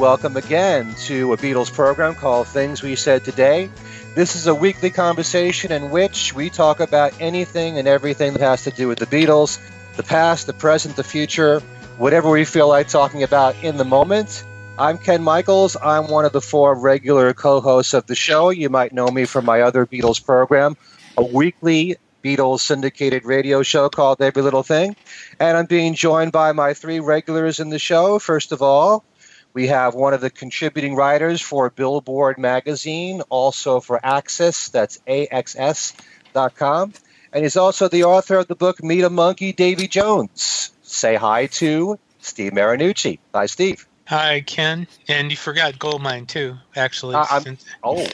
Welcome again to a Beatles program called Things We Said Today. This is a weekly conversation in which we talk about anything and everything that has to do with the Beatles the past, the present, the future, whatever we feel like talking about in the moment. I'm Ken Michaels. I'm one of the four regular co hosts of the show. You might know me from my other Beatles program, a weekly Beatles syndicated radio show called Every Little Thing. And I'm being joined by my three regulars in the show. First of all, we have one of the contributing writers for Billboard magazine, also for Axis, that's AXS.com. And he's also the author of the book Meet a Monkee, Davy Jones. Say hi to Steve Marinucci. Hi, Steve. Hi, Ken. And you forgot Goldmine, too, actually. Uh, oh,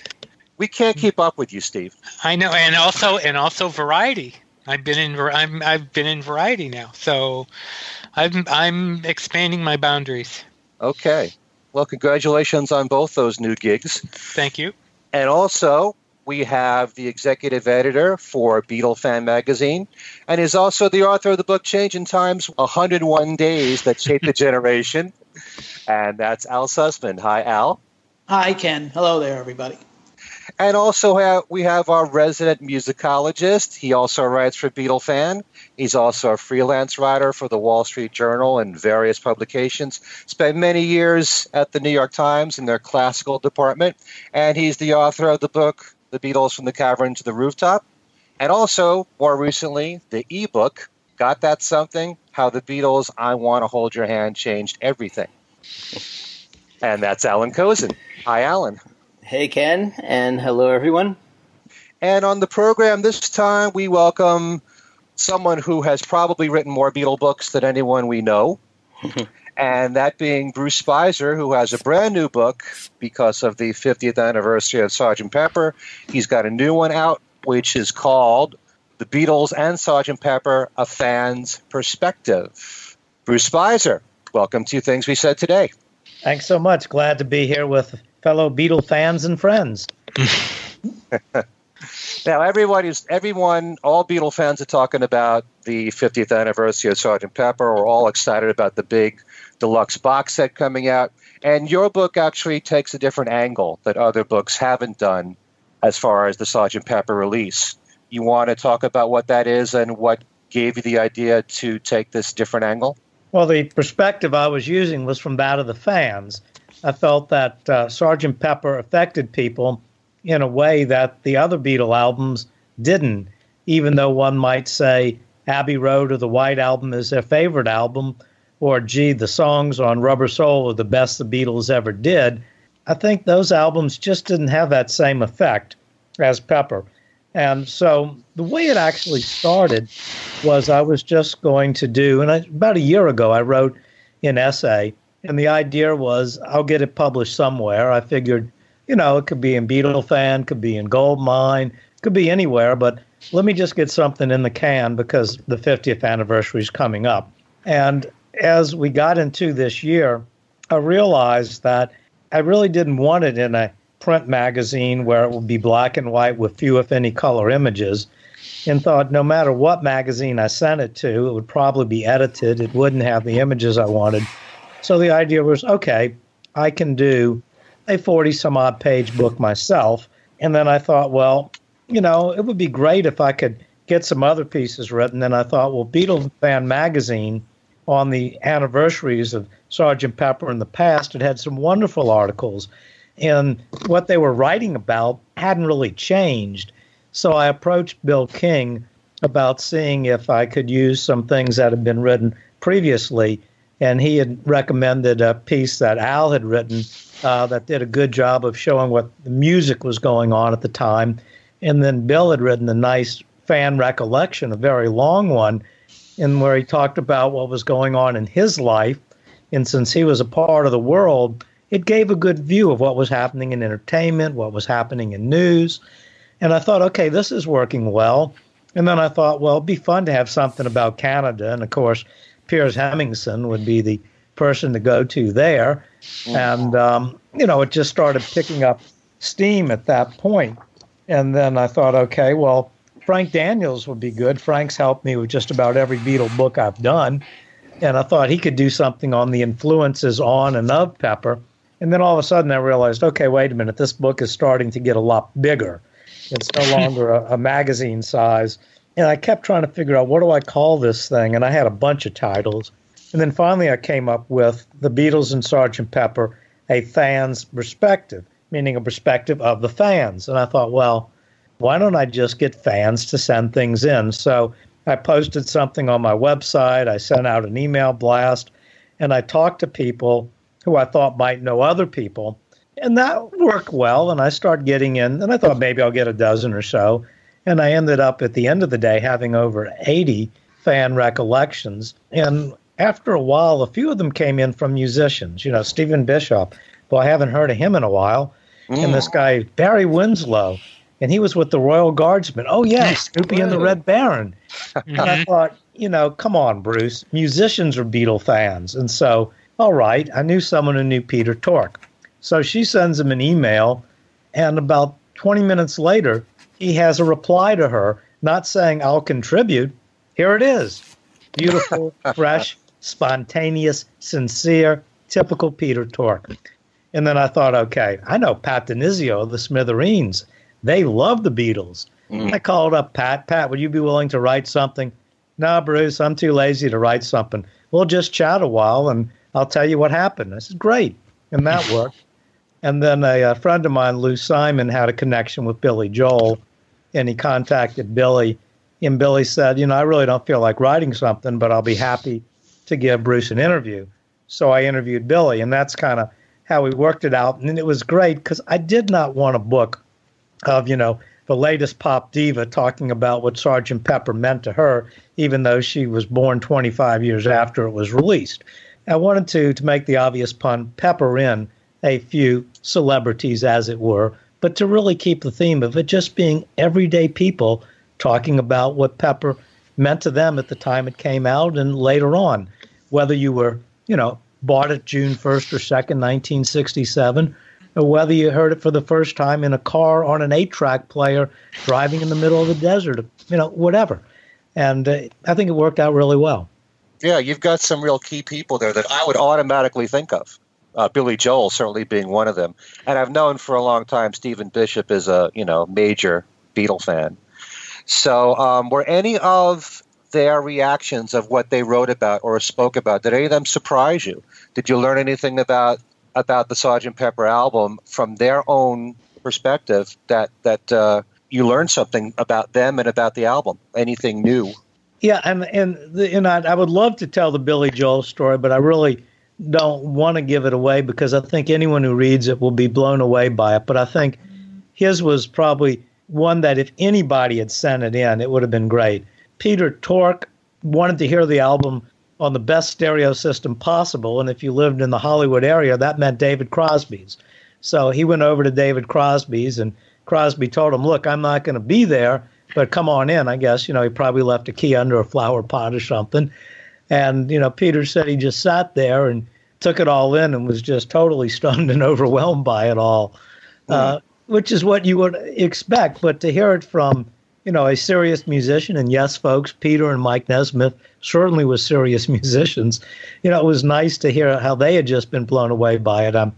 we can't keep up with you, Steve. I know, and also and also Variety. I've been in I'm I've been in Variety now, so I'm I'm expanding my boundaries. Okay. Well, congratulations on both those new gigs. Thank you. And also, we have the executive editor for Beatle Fan Magazine, and is also the author of the book Changing Times 101 Days That Shaped a Generation. And that's Al Sussman. Hi, Al. Hi, Ken. Hello there, everybody. And also have, we have our resident musicologist. He also writes for Beatle Fan. He's also a freelance writer for the Wall Street Journal and various publications. Spent many years at the New York Times in their classical department. And he's the author of the book The Beatles from the Cavern to the Rooftop. And also, more recently, the ebook, Got That Something? How the Beatles, I Want to Hold Your Hand Changed Everything. And that's Allan Kozinn. Hi, Alan. Hey, Ken, and hello, everyone. And on the program this time, we welcome someone who has probably written more Beatle books than anyone we know. and that being Bruce Spizer, who has a brand new book because of the 50th anniversary of Sgt. Pepper. He's got a new one out, which is called The Beatles and Sgt. Pepper A Fan's Perspective. Bruce Spizer, welcome to Things We Said Today. Thanks so much. Glad to be here with fellow Beatle fans and friends. now, everyone is everyone, all Beatle fans are talking about the 50th anniversary of Sgt. Pepper. We're all excited about the big deluxe box set coming out, and your book actually takes a different angle that other books haven't done, as far as the Sgt. Pepper release. You want to talk about what that is and what gave you the idea to take this different angle? Well, the perspective I was using was from that of the fans. I felt that uh, Sergeant Pepper affected people in a way that the other Beatle albums didn't, even though one might say Abbey Road or the White Album is their favorite album, or gee, the songs on Rubber Soul are the best the Beatles ever did. I think those albums just didn't have that same effect as Pepper. And so the way it actually started was I was just going to do, and I, about a year ago, I wrote an essay and the idea was I'll get it published somewhere. I figured, you know, it could be in Beatle Fan, could be in Goldmine, could be anywhere, but let me just get something in the can because the 50th anniversary is coming up. And as we got into this year, I realized that I really didn't want it in a print magazine where it would be black and white with few, if any, color images. And thought no matter what magazine I sent it to, it would probably be edited. It wouldn't have the images I wanted. So the idea was okay, I can do a 40 some odd page book myself. And then I thought, well, you know, it would be great if I could get some other pieces written. And I thought, well, Beatles Fan Magazine on the anniversaries of Sergeant Pepper in the past, it had some wonderful articles. And what they were writing about hadn't really changed. So I approached Bill King about seeing if I could use some things that had been written previously and he had recommended a piece that Al had written uh, that did a good job of showing what the music was going on at the time. And then Bill had written a nice fan recollection, a very long one, in where he talked about what was going on in his life. And since he was a part of the world, it gave a good view of what was happening in entertainment, what was happening in news. And I thought, okay, this is working well. And then I thought, well, it'd be fun to have something about Canada. And of course, Piers Hemmingsen would be the person to go to there. And, um, you know, it just started picking up steam at that point. And then I thought, okay, well, Frank Daniels would be good. Frank's helped me with just about every Beatle book I've done. and I thought he could do something on the influences on and of Pepper. And then all of a sudden, I realized, okay, wait a minute, this book is starting to get a lot bigger. It's no longer a, a magazine size. And I kept trying to figure out what do I call this thing, and I had a bunch of titles. And then finally, I came up with The Beatles and Sgt. Pepper, a fan's perspective, meaning a perspective of the fans. And I thought, well, why don't I just get fans to send things in? So I posted something on my website, I sent out an email blast, and I talked to people who I thought might know other people. And that worked well. And I started getting in, and I thought maybe I'll get a dozen or so. And I ended up at the end of the day having over 80 fan recollections. And after a while, a few of them came in from musicians. You know, Stephen Bishop. Well, I haven't heard of him in a while. Mm. And this guy, Barry Winslow, and he was with the Royal Guardsmen. Oh, yeah, Snoopy and the Red Baron. and I thought, you know, come on, Bruce. Musicians are Beatle fans. And so, all right, I knew someone who knew Peter Tork. So she sends him an email, and about 20 minutes later, he has a reply to her, not saying, I'll contribute. Here it is beautiful, fresh, spontaneous, sincere, typical Peter Tork. And then I thought, okay, I know Pat DiNizio, the Smithereens. They love the Beatles. Mm. I called up Pat. Pat, would you be willing to write something? No, Bruce, I'm too lazy to write something. We'll just chat a while and I'll tell you what happened. I said, great. And that worked. And then a, a, friend of mine, Lou Simon, had a connection with Billy Joel, and he contacted Billy. And Billy said, You know, I really don't feel like writing something, but I'll be happy to give Bruce an interview. So I interviewed Billy, and that's kind of how we worked it out. And it was great because I did not want a book of, you know, the latest pop diva talking about what Sergeant Pepper meant to her, even though she was born 25 years after it was released. I wanted to, to make the obvious pun, pepper in a few celebrities, as it were, but to really keep the theme of it just being everyday people talking about what Pepper meant to them at the time it came out and later on, whether you were, you know, bought it June 1st or 2nd, 1967, or whether you heard it for the first time in a car on an eight track player driving in the middle of the desert, you know, whatever. And uh, I think it worked out really well. Yeah, you've got some real key people there that I would automatically think of. Uh, Billy Joel certainly being one of them, and I've known for a long time Stephen Bishop is a you know major Beatle fan. So, um, were any of their reactions of what they wrote about or spoke about did any of them surprise you? Did you learn anything about about the Sergeant Pepper album from their own perspective that that uh, you learned something about them and about the album? Anything new? Yeah, and and the, and I, I would love to tell the Billy Joel story, but I really don't want to give it away because I think anyone who reads it will be blown away by it. But I think his was probably one that if anybody had sent it in, it would have been great. Peter Tork wanted to hear the album on the best stereo system possible, and if you lived in the Hollywood area, that meant David Crosby's. So he went over to David Crosby's, and Crosby told him, "Look, I'm not going to be there." but come on in. I guess you know he probably left a key under a flower pot or something. And you know, Peter said he just sat there and took it all in and was just totally stunned and overwhelmed by it all, mm. uh, which is what you would expect. But to hear it from you know a serious musician, and yes, folks, Peter and Mike Nesmith certainly were serious musicians. You know, it was nice to hear how they had just been blown away by it. Um,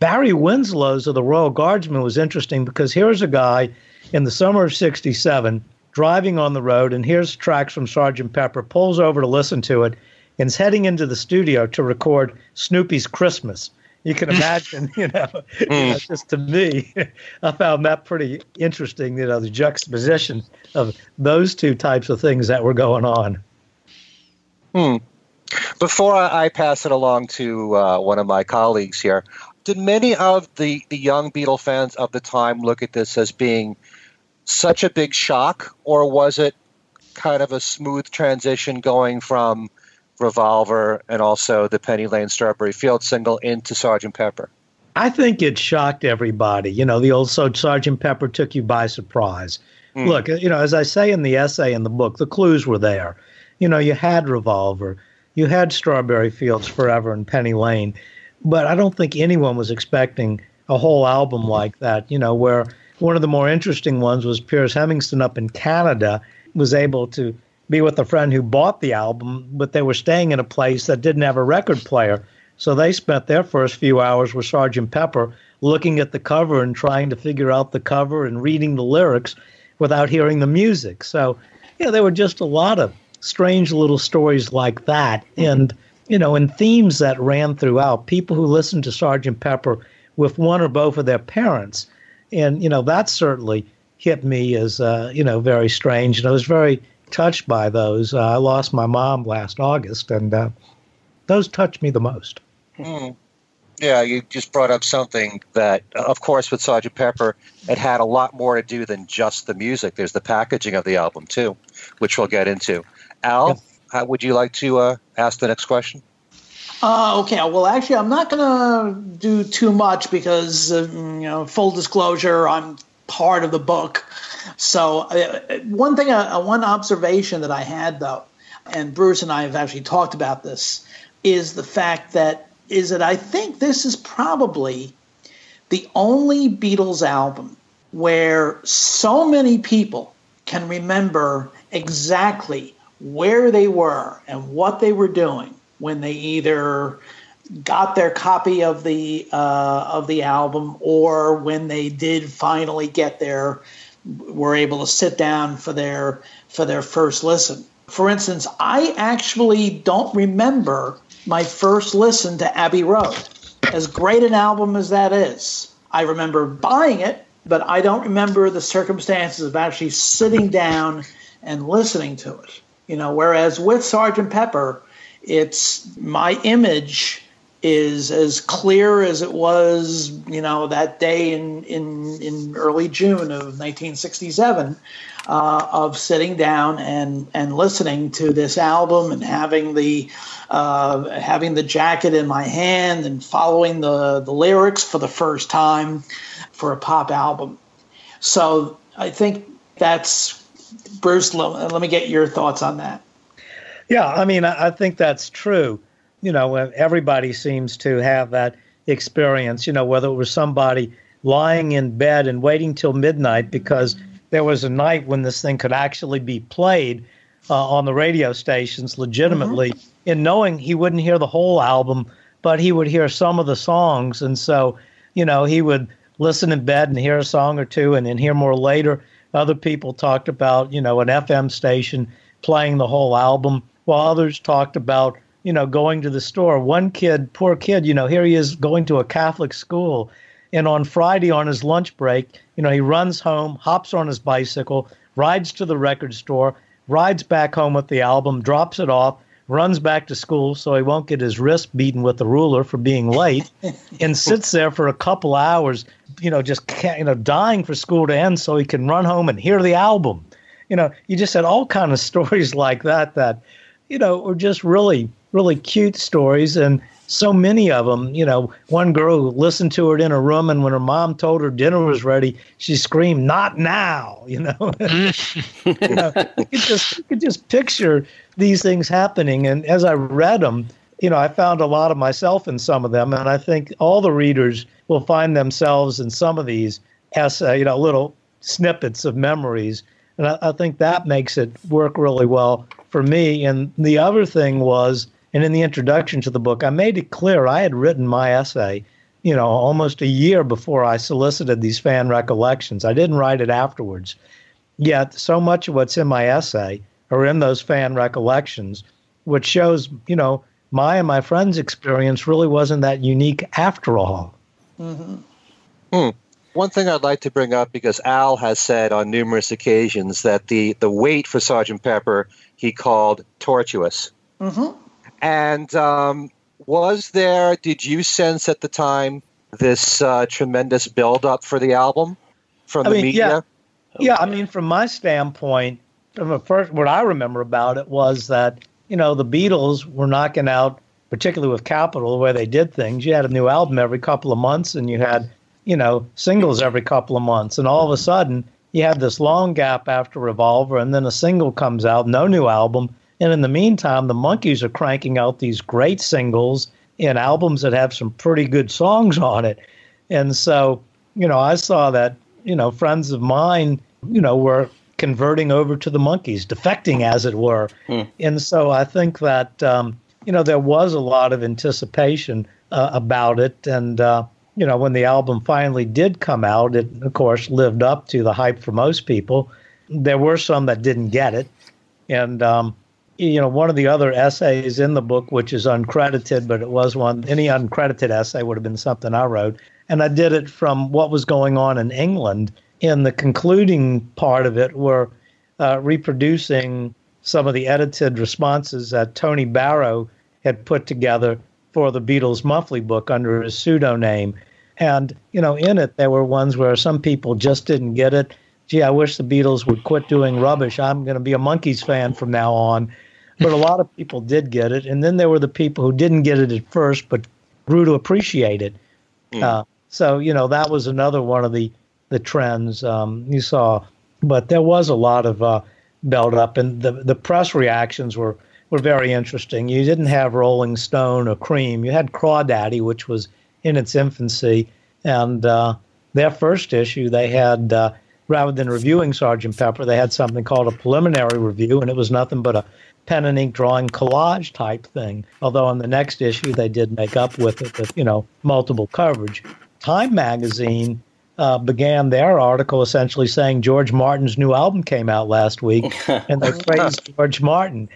Barry Winslow's of the Royal Guardsmen was interesting because here's a guy in the summer of 67, driving on the road, and here's tracks from Sergeant Pepper, pulls over to listen to it, and is heading into the studio to record Snoopy's Christmas. You can imagine, you know, you know, hmm. just to me, I found that pretty interesting, you know, the juxtaposition of those two types of things that were going on. Hmm. Before I pass it along to uh, one of my colleagues here, did many of the, the young Beatle fans of the time look at this as being such a big shock, or was it kind of a smooth transition going from Revolver and also the Penny Lane Strawberry Field single into Sergeant Pepper? I think it shocked everybody. You know, the old so Sergeant Pepper took you by surprise. Mm. Look, you know, as I say in the essay in the book, the clues were there. You know, you had Revolver, you had Strawberry Fields Forever and Penny Lane, but I don't think anyone was expecting a whole album like that, you know, where one of the more interesting ones was Piers Hemmingsen up in Canada was able to be with a friend who bought the album, but they were staying in a place that didn't have a record player. So they spent their first few hours with Sergeant Pepper looking at the cover and trying to figure out the cover and reading the lyrics without hearing the music. So, you know, there were just a lot of strange little stories like that. And, you know, and themes that ran throughout. People who listened to Sergeant Pepper with one or both of their parents. And, you know, that certainly hit me as, uh, you know, very strange. And I was very touched by those. Uh, I lost my mom last August, and uh, those touched me the most. Mm. Yeah, you just brought up something that, of course, with Sergeant Pepper, it had a lot more to do than just the music. There's the packaging of the album, too, which we'll get into. Al, yes. how would you like to uh, ask the next question? Uh, okay, well, actually, I'm not going to do too much because, uh, you know, full disclosure, I'm part of the book. So, uh, one thing, uh, one observation that I had, though, and Bruce and I have actually talked about this, is the fact that is that I think this is probably the only Beatles album where so many people can remember exactly where they were and what they were doing when they either got their copy of the uh, of the album or when they did finally get there were able to sit down for their for their first listen. For instance, I actually don't remember my first listen to Abbey Road. As great an album as that is, I remember buying it, but I don't remember the circumstances of actually sitting down and listening to it. You know, whereas with Sergeant Pepper, it's my image is as clear as it was, you know, that day in in, in early June of 1967, uh, of sitting down and and listening to this album and having the uh, having the jacket in my hand and following the, the lyrics for the first time for a pop album. So I think that's Bruce. Let, let me get your thoughts on that. Yeah, I mean, I think that's true. You know, everybody seems to have that experience. You know, whether it was somebody lying in bed and waiting till midnight because there was a night when this thing could actually be played uh, on the radio stations legitimately, mm-hmm. in knowing he wouldn't hear the whole album, but he would hear some of the songs. And so, you know, he would listen in bed and hear a song or two and then hear more later. Other people talked about, you know, an FM station playing the whole album, while others talked about, you know, going to the store. One kid, poor kid, you know, here he is going to a Catholic school. And on Friday on his lunch break, you know, he runs home, hops on his bicycle, rides to the record store, rides back home with the album, drops it off, runs back to school so he won't get his wrist beaten with the ruler for being late, and sits there for a couple hours, you know, just you know, dying for school to end so he can run home and hear the album. You know, you just had all kind of stories like that that, you know, were just really, really cute stories and so many of them. You know, one girl listened to it in a room, and when her mom told her dinner was ready, she screamed, "Not now!" You know, you, know you could just you could just picture these things happening. And as I read them, you know, I found a lot of myself in some of them, and I think all the readers will find themselves in some of these as uh, you know little snippets of memories. And I, I think that makes it work really well for me. And the other thing was and in the introduction to the book, I made it clear I had written my essay, you know, almost a year before I solicited these fan recollections. I didn't write it afterwards. Yet, so much of what's in my essay are in those fan recollections, which shows, you know, my and my friend's experience really wasn't that unique after all. Mm-hmm. Hmm. One thing I'd like to bring up because Al has said on numerous occasions that the, the wait for Sergeant Pepper he called tortuous. Mm-hmm. And um, was there, did you sense at the time this uh, tremendous buildup for the album from I the mean, media? Yeah. yeah, I mean, from my standpoint, from the first, what I remember about it was that, you know, the Beatles were knocking out, particularly with Capitol, the way they did things. You had a new album every couple of months and you had, you know, singles every couple of months. And all of a sudden, you had this long gap after Revolver, and then a single comes out, no new album. And in the meantime, the Monkees are cranking out these great singles and albums that have some pretty good songs on it. And so, you know, I saw that, you know, friends of mine, you know, were converting over to the Monkees, defecting, as it were. Hmm. And so I think that, um, you know, there was a lot of anticipation uh, about it. And, uh, you know, when the album finally did come out, it, of course, lived up to the hype for most people. There were some that didn't get it. And, um, you know, one of the other essays in the book, which is uncredited, but it was one, any uncredited essay would have been something I wrote. And I did it from what was going on in England. In the concluding part of it, were uh, reproducing some of the edited responses that Tony Barrow had put together for the Beatles monthly book under his pseudonym. And, you know, in it, there were ones where some people just didn't get it. Gee, I wish the Beatles would quit doing rubbish. I'm going to be a Monkees fan from now on. But a lot of people did get it. And then there were the people who didn't get it at first, but grew to appreciate it. Mm. Uh, so, you know, that was another one of the, the trends um, you saw. But there was a lot of uh, build up, and the, the press reactions were, were very interesting. You didn't have Rolling Stone or Creem, you had Crawdaddy, which was in its infancy. And uh, their first issue, they had, uh, rather than reviewing Sergeant Pepper, they had something called a preliminary review, and it was nothing but a pen and ink drawing collage type thing. Although in the next issue, they did make up with it with, you know, multiple coverage. Time magazine uh, began their article essentially saying George Martin's new album came out last week, and they praised George Martin.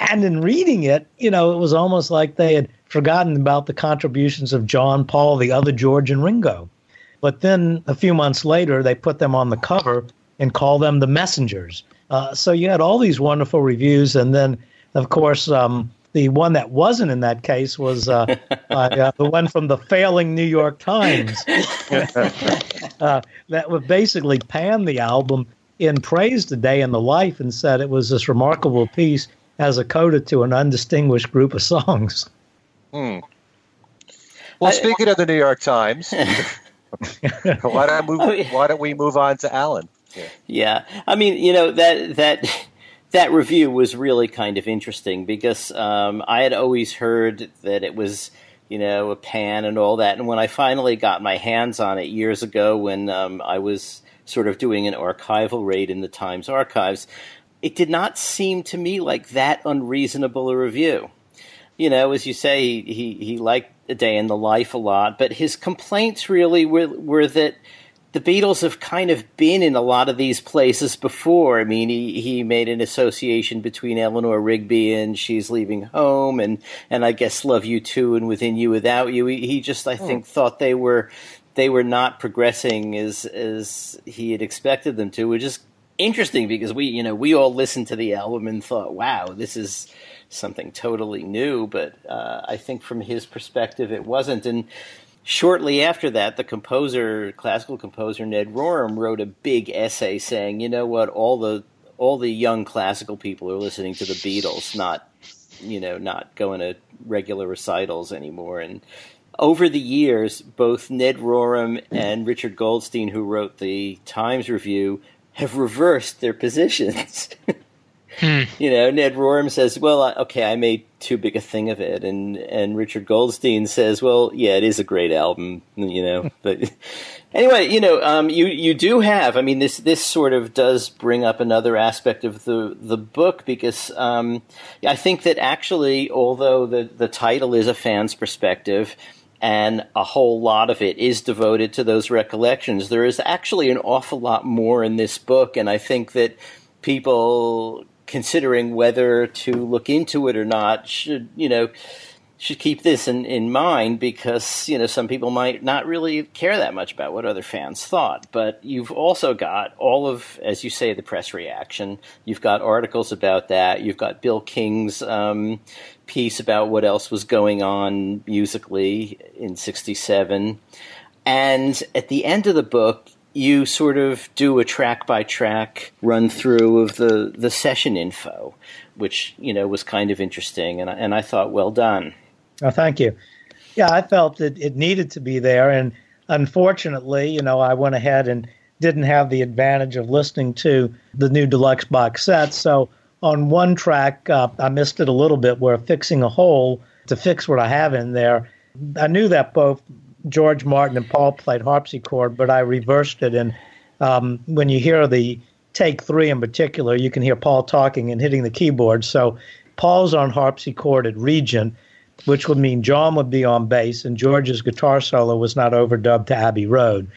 And in reading it, you know, it was almost like they had forgotten about the contributions of John, Paul, the other George, and Ringo. But then a few months later, they put them on the cover and call them the Messengers. Uh, so you had all these wonderful reviews, and then, of course, um, the one that wasn't in that case was uh, uh, the one from the failing New York Times uh, that would basically pan the album in praise today in the life and said it was this remarkable piece as a coda to an undistinguished group of songs. Hmm. Well, speaking of the New York Times, why, don't move, oh, why don't we move on to Alan? Yeah. yeah, I mean, you know that that that review was really kind of interesting because um, I had always heard that it was you know a pan and all that, and when I finally got my hands on it years ago, when um, I was sort of doing an archival raid in the Times archives, it did not seem to me like that unreasonable a review. You know, as you say, he, he, he liked A Day in the Life a lot, but his complaints really were, were that the Beatles have kind of been in a lot of these places before. I mean, he, he made an association between Eleanor Rigby and She's Leaving Home and, and I guess Love You Too and Within You Without You. He, he just, I hmm. think, thought they were they were not progressing as as he had expected them to, which is interesting because we, you know, we all listened to the album and thought, wow, this is something totally new, but uh, I think from his perspective it wasn't. And shortly after that, the composer, classical composer Ned Rorem, wrote a big essay saying, you know what, all the all the young classical people are listening to the Beatles, not you know, not going to regular recitals anymore. And over the years, both Ned Rorem and Richard Goldstein, who wrote the Times Review, have reversed their positions. Hmm. You know, Ned Rorem says, "Well, okay, I made too big a thing of it," and and Richard Goldstein says, "Well, yeah, it is a great album, you know." but anyway, you know, um, you you do have. I mean, this this sort of does bring up another aspect of the the book because um, I think that actually, although the the title is a fan's perspective. And a whole lot of it is devoted to those recollections. There is actually an awful lot more in this book, and I think that people considering whether to look into it or not should you know should keep this in, in mind because you know some people might not really care that much about what other fans thought. But you've also got all of as you say the press reaction. You've got articles about that. You've got bill king's um, piece about what else was going on musically in 67 and at the end of the book you sort of do a track by track run through of the, the session info, which you know was kind of interesting, and I, and I thought well done. Oh, thank you. Yeah, I felt that it needed to be there, and unfortunately, you know, I went ahead and didn't have the advantage of listening to the new deluxe box set. So on one track, uh, I missed it a little bit. Where fixing a hole to fix what I have in there. I knew that both George Martin and Paul played harpsichord, but I reversed it. And um, when you hear the take three in particular, you can hear Paul talking and hitting the keyboard. So Paul's on harpsichord at Regent, which would mean John would be on bass, and George's guitar solo was not overdubbed to Abbey Road.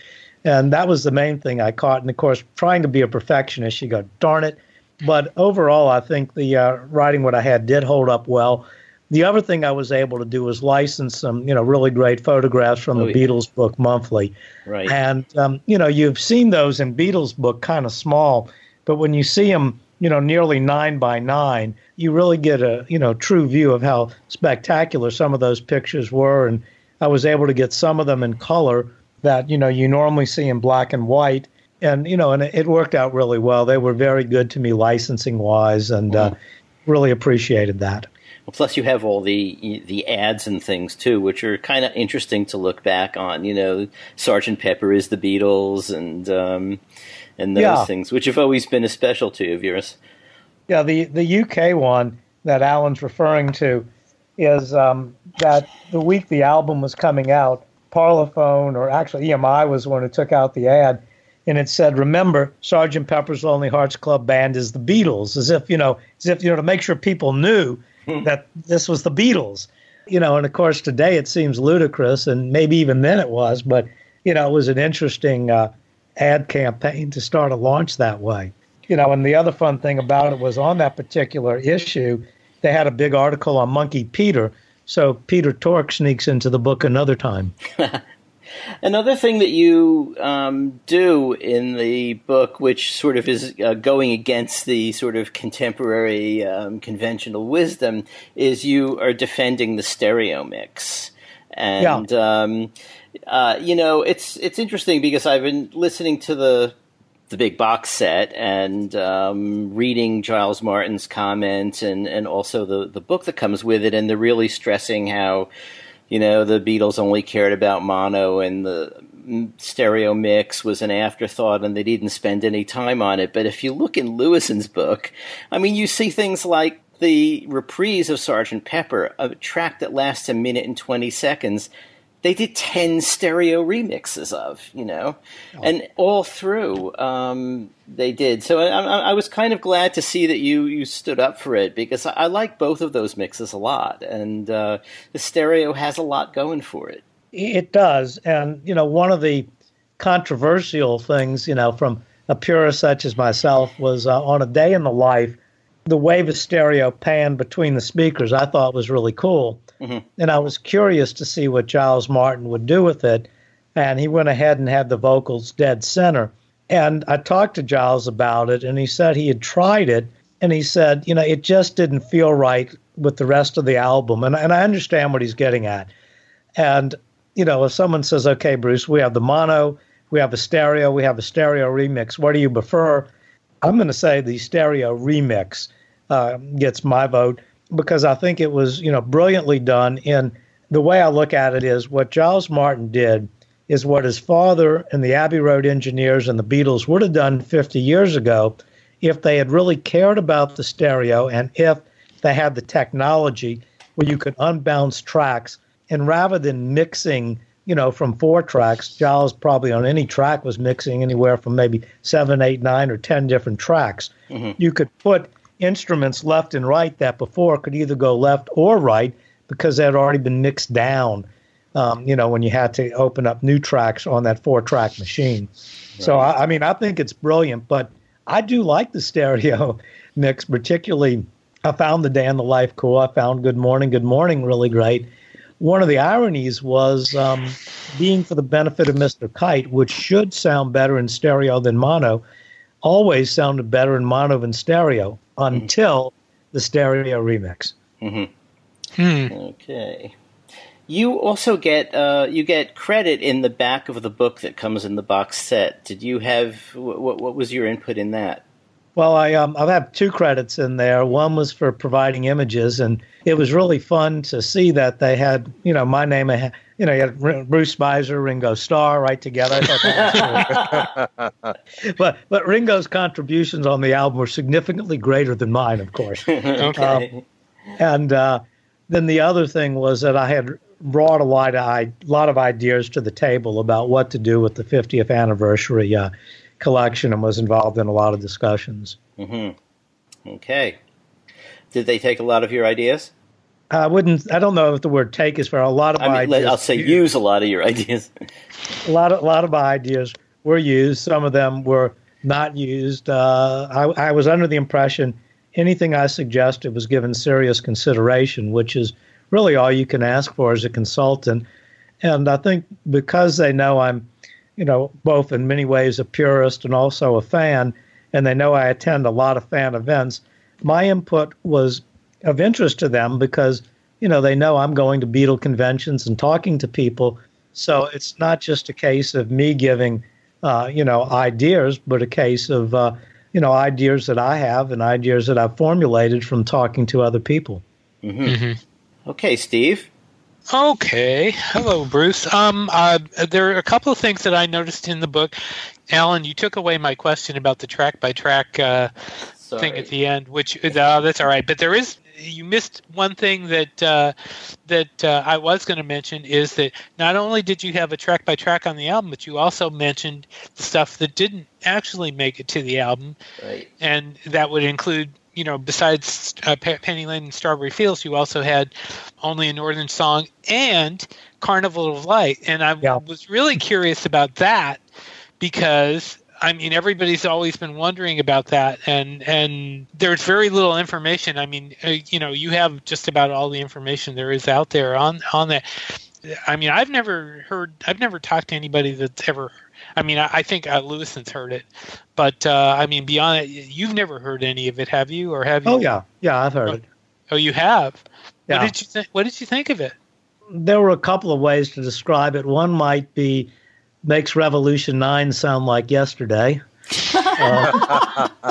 And that was the main thing I caught. And of course, trying to be a perfectionist, you go, darn it. But overall, I think the uh, writing what I had did hold up well. The other thing I was able to do was license some, you know, really great photographs from Oh, the yeah. Beatles book monthly. Right. And um, you know, you've seen those in Beatles book kind of small, but when you see them, you know, nearly nine by nine, you really get a you know true view of how spectacular some of those pictures were. And I was able to get some of them in color that you know you normally see in black and white. And you know, and it, worked out really well. They were very good to me licensing wise, and uh, really appreciated that. Well, plus you have all the the ads and things too, which are kind of interesting to look back on. You know, Sergeant Pepper is the Beatles, and um, and those Yeah. things, which have always been a specialty of yours. Yeah, the the UK one that Alan's referring to is um, that the week the album was coming out, Parlophone, or actually EMI was the one who took out the ad, and it said, "Remember, Sergeant Pepper's Lonely Hearts Club Band is the Beatles," as if you know, as if you know, to make sure people knew that this was the Beatles. You know, and of course today it seems ludicrous, and maybe even then it was, but you know, it was an interesting uh, ad campaign to start a launch that way you know, and the other fun thing about it was on that particular issue, they had a big article on Monkee Peter. So Peter Tork sneaks into the book another time. Another thing that you um, do in the book, which sort of is uh, going against the sort of contemporary um, conventional wisdom, is you are defending the stereo mix. And um, uh, you know, it's it's interesting because I've been listening to the the big box set and um, reading Giles Martin's comments and, and also the, the book that comes with it, and they're really stressing how, you know, the Beatles only cared about mono and the stereo mix was an afterthought and they didn't spend any time on it. But if you look in Lewisohn's book, I mean, you see things like the reprise of Sergeant Pepper, a track that lasts a minute and 20 seconds they did 10 stereo remixes of, you know, and all through um, they did. So I, I, I was kind of glad to see that you, you stood up for it because I, I like both of those mixes a lot. And uh, the stereo has a lot going for it. It does. And, you know, one of the controversial things, you know, from a purist such as myself was uh, on a day in the life, the wave of stereo panned between the speakers I thought was really cool. Mm-hmm. And I was curious to see what Giles Martin would do with it. And he went ahead and had the vocals dead center. And I talked to Giles about it, and he said he had tried it. And he said, you know, it just didn't feel right with the rest of the album. And, and I understand what he's getting at. And, you know, if someone says, okay, Bruce, we have the mono, we have a stereo, we have a stereo remix, what do you prefer? I'm going to say the stereo remix uh, gets my vote because I think it was, you know, brilliantly done. And the way I look at it is what Giles Martin did is what his father and the Abbey Road engineers and the Beatles would have done 50 years ago if they had really cared about the stereo and if they had the technology where you could unbounce tracks and rather than mixing you know from four tracks giles probably on any track was mixing anywhere from maybe seven eight nine or ten different tracks. You could put instruments left and right that before could either go left or right because they had already been mixed down um, you know when you had to open up new tracks on that four track machine. So I, I mean i think it's brilliant but i do like the stereo mix particularly i found the day in the life cool i found good morning. Good morning really great one of the ironies was um, being for the benefit of Mr. Kite, which should sound better in stereo than mono, always sounded better in mono than stereo until the stereo remix. Okay. You also get uh, you get credit in the back of the book that comes in the box set. Did you have what? What was your input in that? Well, I um, I have two credits in there. One was for providing images, and it was really fun to see that they had, you know, my name. You know, you had Bruce Spizer, Ringo Starr, right together. I thought that was cool. but but Ringo's contributions on the album were significantly greater than mine, of course. Okay. And uh, then the other thing was that I had brought a lot of lot of ideas to the table about what to do with the 50th anniversary uh, collection and was involved in a lot of discussions. Mm-hmm. Okay. Did they take a lot of your ideas? I wouldn't. I don't know if the word "take" is for a lot of I mean, ideas. I'll say use a lot of your ideas. a lot of a lot of my ideas were used. Some of them were not used. Uh, I, I was under the impression anything I suggested was given serious consideration, which is really all you can ask for as a consultant. And I think because they know I'm, you know, both in many ways a purist and also a fan, and they know I attend a lot of fan events, my input was of interest to them because, you know, they know I'm going to Beatle conventions and talking to people. So it's not just a case of me giving, uh, you know, ideas, but a case of, uh, you know, ideas that I have and ideas that I've formulated from talking to other people. Mm-hmm. Mm-hmm. Okay, Steve. Okay. Hello, Bruce. Um, uh, there are a couple of things that I noticed in the book. Alan, you took away my question about the track by track uh, thing at the end, which uh, that's all right. But there is you missed one thing that uh, that uh, I was going to mention is that not only did you have a track by track on the album, but you also mentioned the stuff that didn't actually make it to the album, right. and that would include. You know, besides uh, Penny Lane and Strawberry Fields, you also had only a Northern Song and Carnival of Light, and I yeah. was really curious about that because I mean, everybody's always been wondering about that, and and there's very little information. I mean, uh, you know, you have just about all the information there is out there on on that. I mean, I've never heard, I've never talked to anybody that's ever. I mean, I, I think uh, Lewisohn's heard it, but uh, I mean, beyond it, you've never heard any of it, have you, or have you? Oh yeah, yeah, I've heard oh, it. Oh, you have. Yeah. What did you think? What did you think of it? There were a couple of ways to describe it. One might be makes Revolution 9 sound like yesterday. Uh,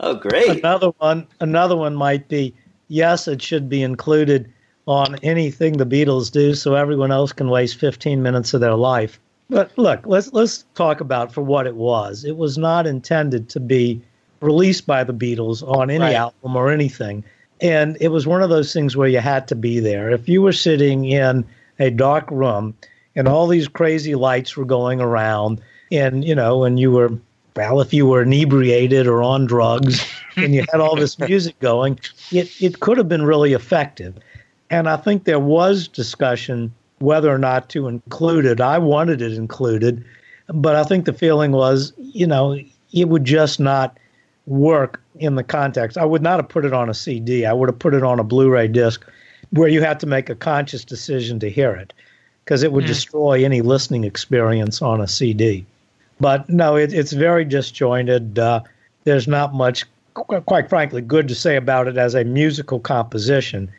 oh, great. Another one, another one might be yes, it should be included on anything the Beatles do so everyone else can waste 15 minutes of their life. But look, let's let's talk about for what it was. It was not intended to be released by the Beatles on any Right. album or anything. And it was one of those things where you had to be there. If you were sitting in a dark room and all these crazy lights were going around and you know and you were well if you were inebriated or on drugs and you had all this music going it, it could have been really effective and i think there was discussion whether or not to include it i wanted it included but i think the feeling was you know it would just not work in the context i would not have put it on a cd i would have put it on a blu-ray disc where you had to make a conscious decision to hear it because it would Mm. destroy any listening experience on a CD. But no, it, it's very disjointed. Uh, there's not much, qu- quite frankly, good to say about it as a musical composition.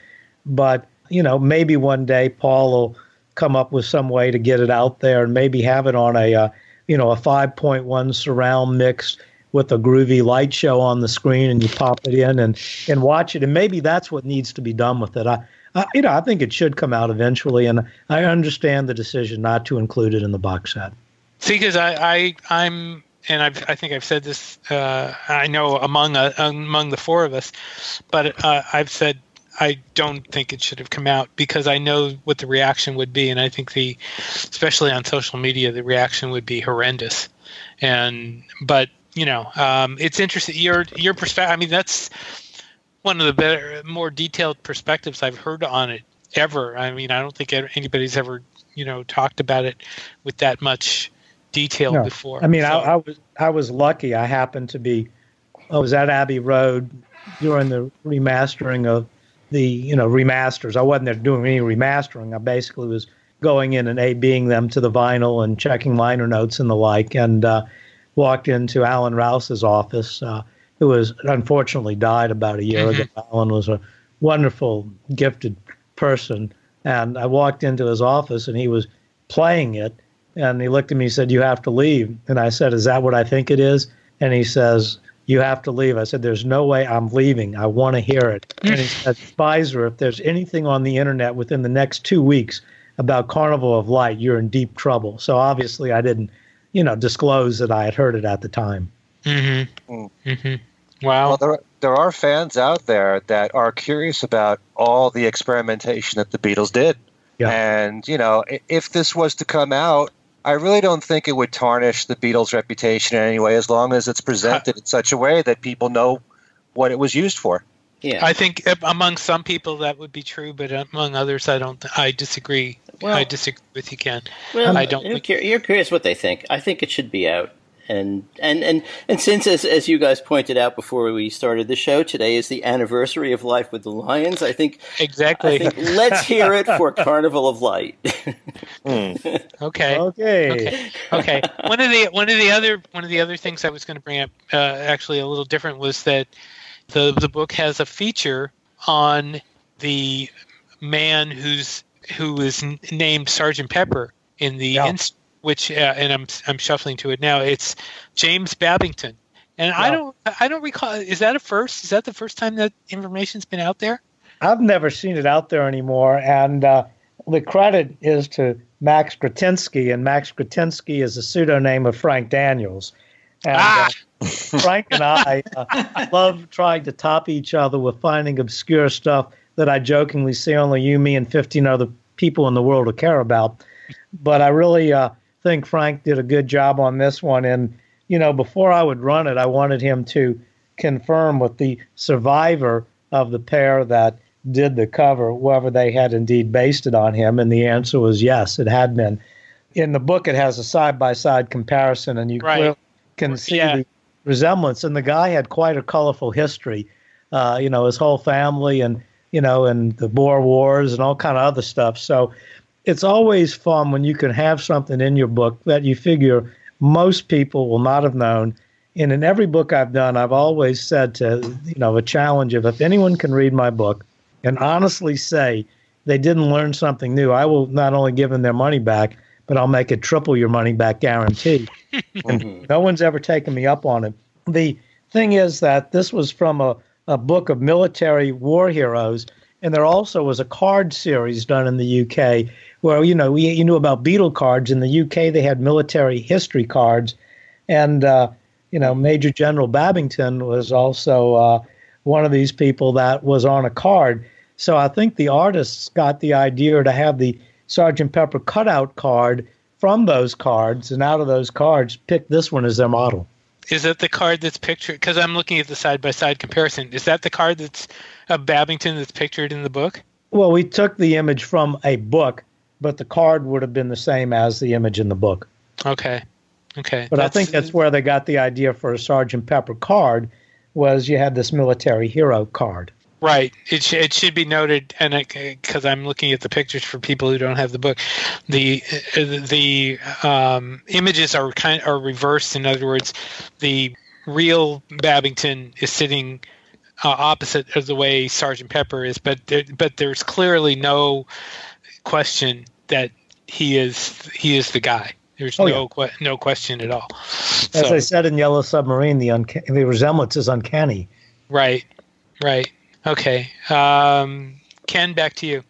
But, you know, maybe one day Paul will come up with some way to get it out there and maybe have it on a, uh, you know, a 5.1 surround mix with a groovy light show on the screen and you pop it in and, and watch it. And maybe that's what needs to be done with it. I, uh, you know, I think it should come out eventually, and I understand the decision not to include it in the box set. See, because I, I, I'm, and I've, I think I've said this. Uh, I know among uh, among the four of us, but uh, I've said I don't think it should have come out because I know what the reaction would be, and I think the, especially on social media, the reaction would be horrendous. And but you know, um, it's interesting your your perspective. I mean, that's one of the better, more detailed perspectives I've heard on it ever. I mean, I don't think anybody's ever you know talked about it with that much detail No. before. I mean, So- I, I was I was lucky. I happened to be, I was at Abbey Road during the remastering of the you know remasters. I wasn't there doing any remastering. I basically was going in and a being them to the vinyl and checking liner notes and the like, and uh, walked into Allan Rouse's office, uh, who was unfortunately died about a year ago. Alan was a wonderful, gifted person, and I walked into his office and he was playing it. And he looked at me and said, You have to leave. And I said, Is that what I think it is? And he says, You have to leave. I said, There's no way I'm leaving. I want to hear it. and he said, Spizer, if there's anything on the internet within the next two weeks about Carnival of Light, you're in deep trouble. So obviously, I didn't, you know, disclose that I had heard it at the time. Mm-hmm. Mm. Mm-hmm. Wow. Well, there, there are fans out there that are curious about all the experimentation that the Beatles did. Yeah. And, you know, if this was to come out I really don't think it would tarnish the Beatles' reputation in any way, as long as it's presented in such a way that people know what it was used for. Yeah. I think uh, among some people that would be true, but among others, I don't. I disagree. Well- I disagree with you, Ken. Well, I don't You're, think- cur- you're curious what they think. I think it should be out. And and and and since as as you guys pointed out before we started the show, today is the anniversary of Life with the Lions. I think Exactly. I think let's hear it for Carnival of Light. okay. Okay. Okay. Okay. One of the one of the other one of the other things I was going to bring up, uh, actually a little different, was that the the book has a feature on the man who's who is named Sergeant Pepper in the Yeah. inst- which uh, and I'm I'm shuffling to it now. It's James Babington, and I don't I don't recall. Is that a first? Is that the first time that information's been out there? I've never seen it out there anymore, and uh, the credit is to Max Gratinsky, and Max Gratinsky is a pseudonym of Frank Daniels. And, Ah! uh, Frank and I uh, love trying to top each other with finding obscure stuff that I jokingly see only you, me, and 15 other people in the world to care about. But I really uh, think Frank did a good job on this one. And, you know, before I would run it, I wanted him to confirm with the survivor of the pair that did the cover, whether they had indeed based it on him. And the answer was yes, it had been. In the book, it has a side by side comparison, and you Right. clearly can see Yeah. the resemblance. And the guy had quite a colorful history. Uh, you know, his whole family, and you know, and the Boer Wars and all kind of other stuff. So it's always fun when you can have something in your book that you figure most people will not have known. And in every book I've done, I've always said to you know a challenge of if anyone can read my book and honestly say they didn't learn something new, I will not only give them their money back, but I'll make it triple your money back guarantee. and no one's ever taken me up on it. The thing is that this was from a, a book of military war heroes, and there also was a card series done in the UK where you know we, you knew about Beatle cards. In the UK, they had military history cards, and uh, you know Major General Babington was also uh, one of these people that was on a card. So I think the artists got the idea to have the Sergeant Pepper cutout card from those cards, and out of those cards, pick this one as their model. Is that the card that's pictured? Because I'm looking at the side by side comparison. Is that the card that's of Babington that's pictured in the book? Well, we took the image from a book, but the card would have been the same as the image in the book. Okay. Okay. But I think that's where they got the idea for a Sergeant Pepper card was you had this military hero card. Right. It, sh- it should be noted, and because I'm looking at the pictures for people who don't have the book, the the um, images are kind are reversed. In other words, the real Babington is sitting uh, opposite of the way Sergeant Pepper is, but there, but there's clearly no question that he is he is the guy. There's Oh, no que- no question at all. As So- I said in Yellow Submarine, the unca- the resemblance is uncanny. right, right, okay. Um, Ken, back to you.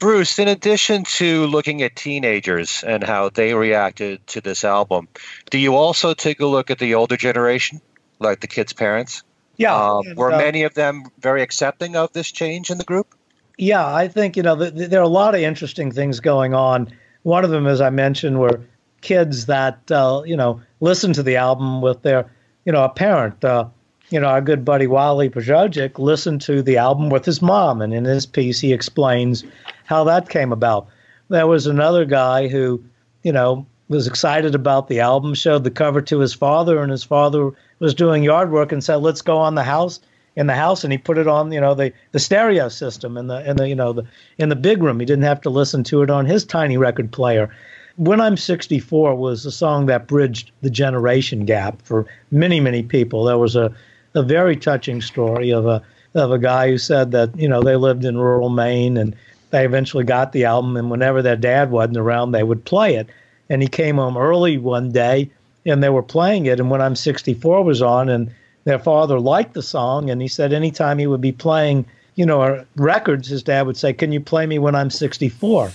Bruce, in addition to looking at teenagers and how they reacted to this album, do you also take a look at the older generation, like the kids' parents? Yeah, Um, and, were uh, many of them very accepting of this change in the group? Yeah, I think you know th- th- there are a lot of interesting things going on. One of them, as I mentioned, were kids that uh, you know listen to the album with their you know a parent. Uh, you know, our good buddy Wally Podrazik listened to the album with his mom, and in his piece he explains how that came about. There was another guy who, you know, was excited about the album, showed the cover to his father, and his father was doing yard work and said, "Let's go on the house." in the house and he put it on you know the the stereo system in the in the you know the in the big room he didn't have to listen to it on his tiny record player when i'm 64 was a song that bridged the generation gap for many many people there was a a very touching story of a of a guy who said that you know they lived in rural maine and they eventually got the album and whenever their dad wasn't around they would play it. And he came home early one day and they were playing it. And when i'm 64 was on and their father liked the song and he said anytime he would be playing you know records his dad would say can you play me when i'm 64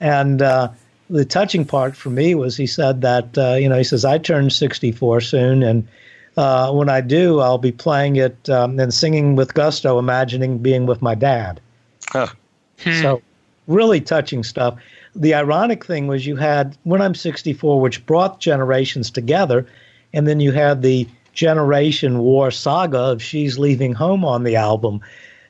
and uh, the touching part for me was he said that uh, you know he says i turn 64 soon and uh, when i do i'll be playing it um, and singing with gusto imagining being with my dad Huh. Hmm. so really touching stuff. The ironic thing was you had When I'm 64, which brought generations together, and then you had the Generation War saga of She's Leaving Home on the album.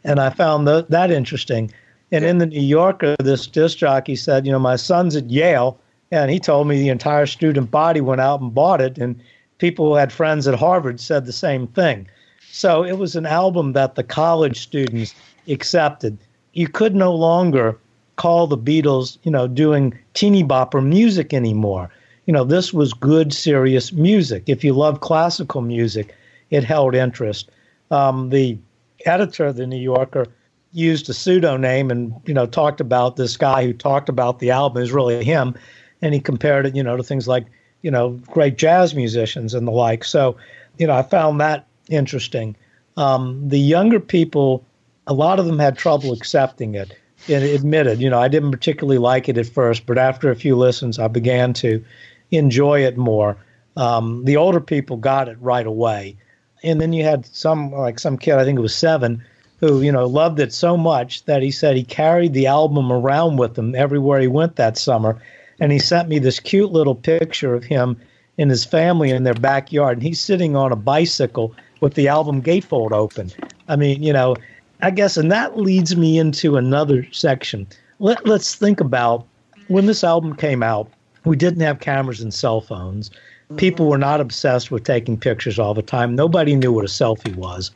And I found that, that interesting. And in the New Yorker, this disc jockey said, you know, my son's at Yale, and he told me the entire student body went out and bought it, and people who had friends at Harvard said the same thing. So it was an album that the college students accepted. You could no longer call the Beatles, you know, doing teeny bopper music anymore. You know, this was good, serious music. If you love classical music, it held interest. Um, the editor of the New Yorker used a pseudonym and you know talked about this guy who talked about the album is really him, and he compared it, you know, to things like you know great jazz musicians and the like. So, you know, I found that interesting. Um, the younger people, a lot of them had trouble accepting it and admitted, you know, I didn't particularly like it at first, but after a few listens, I began to enjoy it more. Um, the older people got it right away. And then you had some, like some kid, I think it was seven, who, you know, loved it so much that he said he carried the album around with him everywhere he went that summer. And he sent me this cute little picture of him and his family in their backyard. And he's sitting on a bicycle with the album gatefold open. I mean, you know, I guess, and that leads me into another section. Let, let's think about when this album came out, we didn't have cameras and cell phones. Mm-hmm. People were not obsessed with taking pictures all the time. Nobody knew what a selfie was.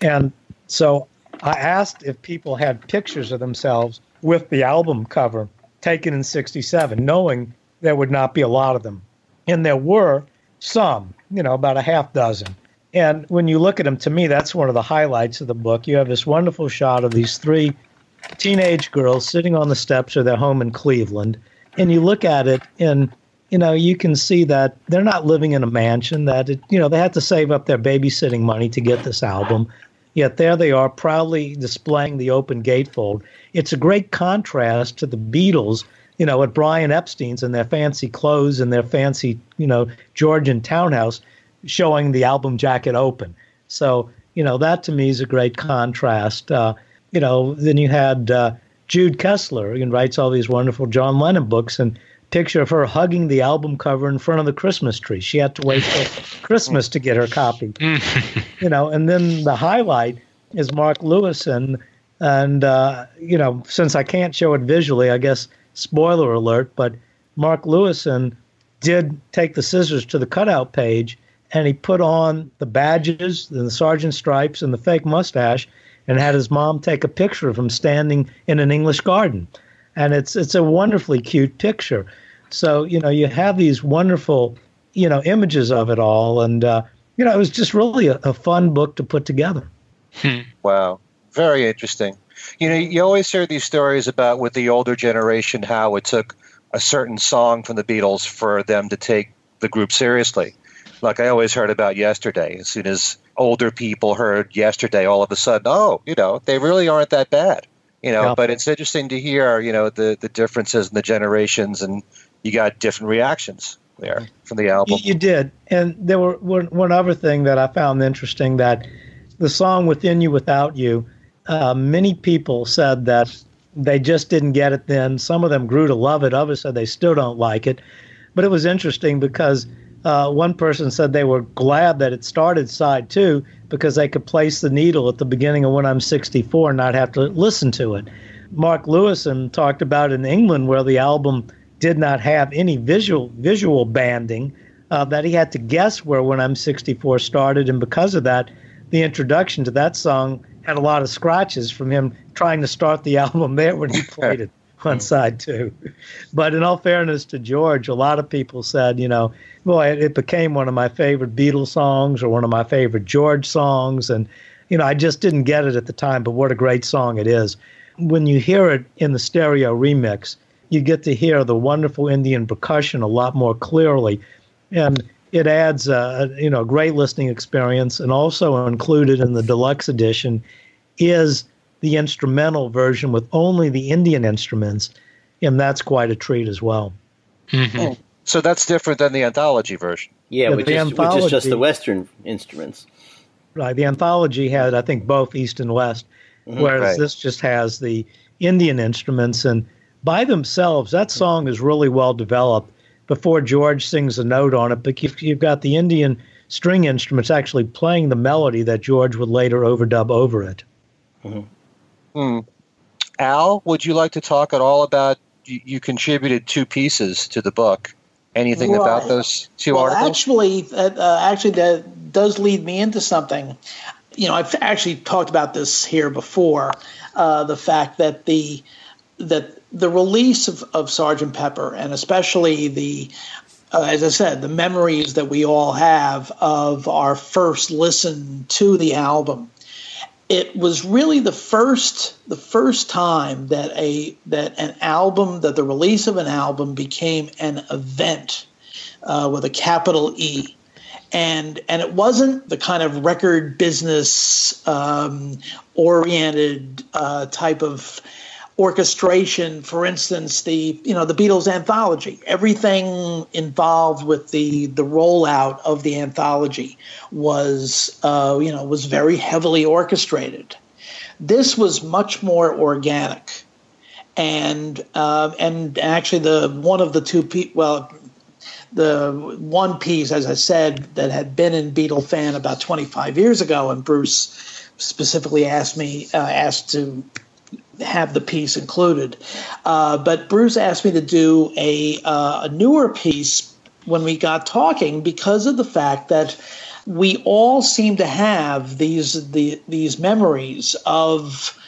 And so I asked if people had pictures of themselves with the album cover taken in 67, knowing there would not be a lot of them. And there were some, you know, about a half dozen. And when you look at them, to me, that's one of the highlights of the book. You have this wonderful shot of these three teenage girls sitting on the steps of their home in Cleveland. And you look at it, and you know you can see that they're not living in a mansion. That it, you know they had to save up their babysitting money to get this album. Yet there they are, proudly displaying the open gatefold. It's a great contrast to the Beatles, you know, at Brian Epstein's and their fancy clothes and their fancy, you know, Georgian townhouse showing the album jacket open. So, you know, that to me is a great contrast. Uh, you know, then you had uh, Jude Kessler, who writes all these wonderful John Lennon books, and picture of her hugging the album cover in front of the Christmas tree. She had to wait till Christmas to get her copy. you know, and then the highlight is Mark Lewisohn. And, uh, you know, since I can't show it visually, I guess spoiler alert, but Mark Lewisohn did take the scissors to the cutout page and he put on the badges and the sergeant stripes and the fake mustache and had his mom take a picture of him standing in an English garden. And it's it's a wonderfully cute picture. So, you know, you have these wonderful, you know, images of it all. And, uh, you know, it was just really a, a fun book to put together. Hmm. Wow. Very interesting. You know, you always hear these stories about with the older generation how it took a certain song from the Beatles for them to take the group seriously like I always heard about yesterday. As soon as older people heard yesterday, all of a sudden, oh, you know, they really aren't that bad. You know, yeah. but it's interesting to hear, you know, the the differences in the generations, and you got different reactions there from the album. You, you did, and there were one, one other thing that I found interesting that the song "Within You, Without You," uh, many people said that they just didn't get it then. Some of them grew to love it. Others said they still don't like it. But it was interesting because uh, one person said they were glad that it started side two because they could place the needle at the beginning of when I'm 64 and not have to listen to it. Mark Lewisohn talked about in England where the album did not have any visual visual banding uh, that he had to guess where when I'm 64 started, and because of that, the introduction to that song had a lot of scratches from him trying to start the album there when he played it on mm. side two. But in all fairness to George, a lot of people said, you know, boy, it, it became one of my favorite Beatles songs or one of my favorite George songs. And, you know, I just didn't get it at the time, but what a great song it is. When you hear it in the stereo remix, you get to hear the wonderful Indian percussion a lot more clearly. And it adds a, you know, great listening experience. And also included in the deluxe edition is the instrumental version with only the Indian instruments, and that's quite a treat as well. Mm-hmm. Oh, so that's different than the anthology version. Yeah, yeah which, is, which is just the Western instruments. Right. The anthology had, I think, both East and West, mm-hmm. whereas right. this just has the Indian instruments. And by themselves, that song is really well developed before George sings a note on it. But you've, you've got the Indian string instruments actually playing the melody that George would later overdub over it. Mm-hmm. Hmm. Al, would you like to talk at all about? You, you contributed two pieces to the book. Anything right. about those two well, articles? Actually, uh, actually, that does lead me into something. You know, I've actually talked about this here before. Uh, the fact that the that the release of, of Sergeant Pepper, and especially the uh, as I said, the memories that we all have of our first listen to the album it was really the first the first time that a that an album that the release of an album became an event uh, with a capital E. And and it wasn't the kind of record business um, oriented uh, type of orchestration, for instance, the you know the Beatles anthology, everything involved with the the rollout of the anthology was uh, you know was very heavily orchestrated. This was much more organic, and uh, and actually the one of the two pe- well. The one piece, as I said, that had been in Beatlefan about 25 years ago, and Bruce specifically asked me uh, asked to have the piece included. Uh, but Bruce asked me to do a, uh, a newer piece when we got talking because of the fact that we all seem to have these the, these memories of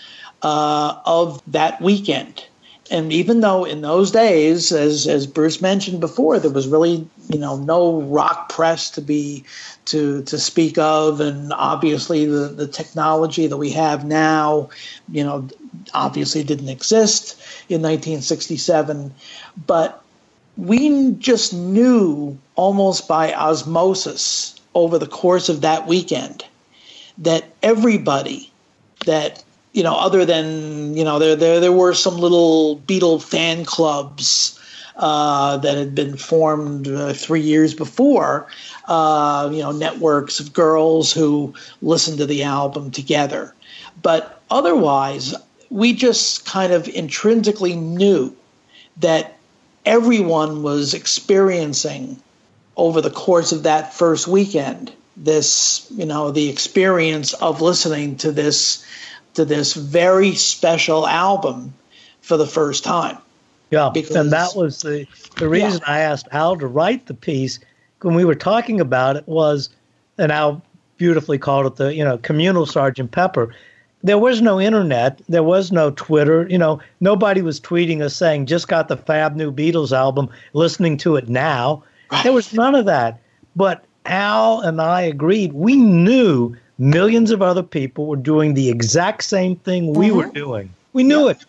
uh, of that weekend. And even though in those days, as as Bruce mentioned before, there was really you know no rock press to be to to speak of, and obviously the the technology that we have now, you know, obviously didn't exist in 1967, but we just knew almost by osmosis over the course of that weekend that everybody that you know other than you know there there there were some little Beatle fan clubs uh, that had been formed uh, three years before uh, you know networks of girls who listened to the album together. But otherwise we just kind of intrinsically knew that everyone was experiencing over the course of that first weekend this you know the experience of listening to this to this very special album for the first time yeah because, and that was the the reason yeah. i asked al to write the piece when we were talking about it was and al beautifully called it the you know communal sergeant pepper there was no internet. There was no Twitter. You know, nobody was tweeting us saying, just got the fab new Beatles album, listening to it now. Right. There was none of that. But Al and I agreed. We knew millions of other people were doing the exact same thing we mm-hmm. were doing. We knew yeah. it.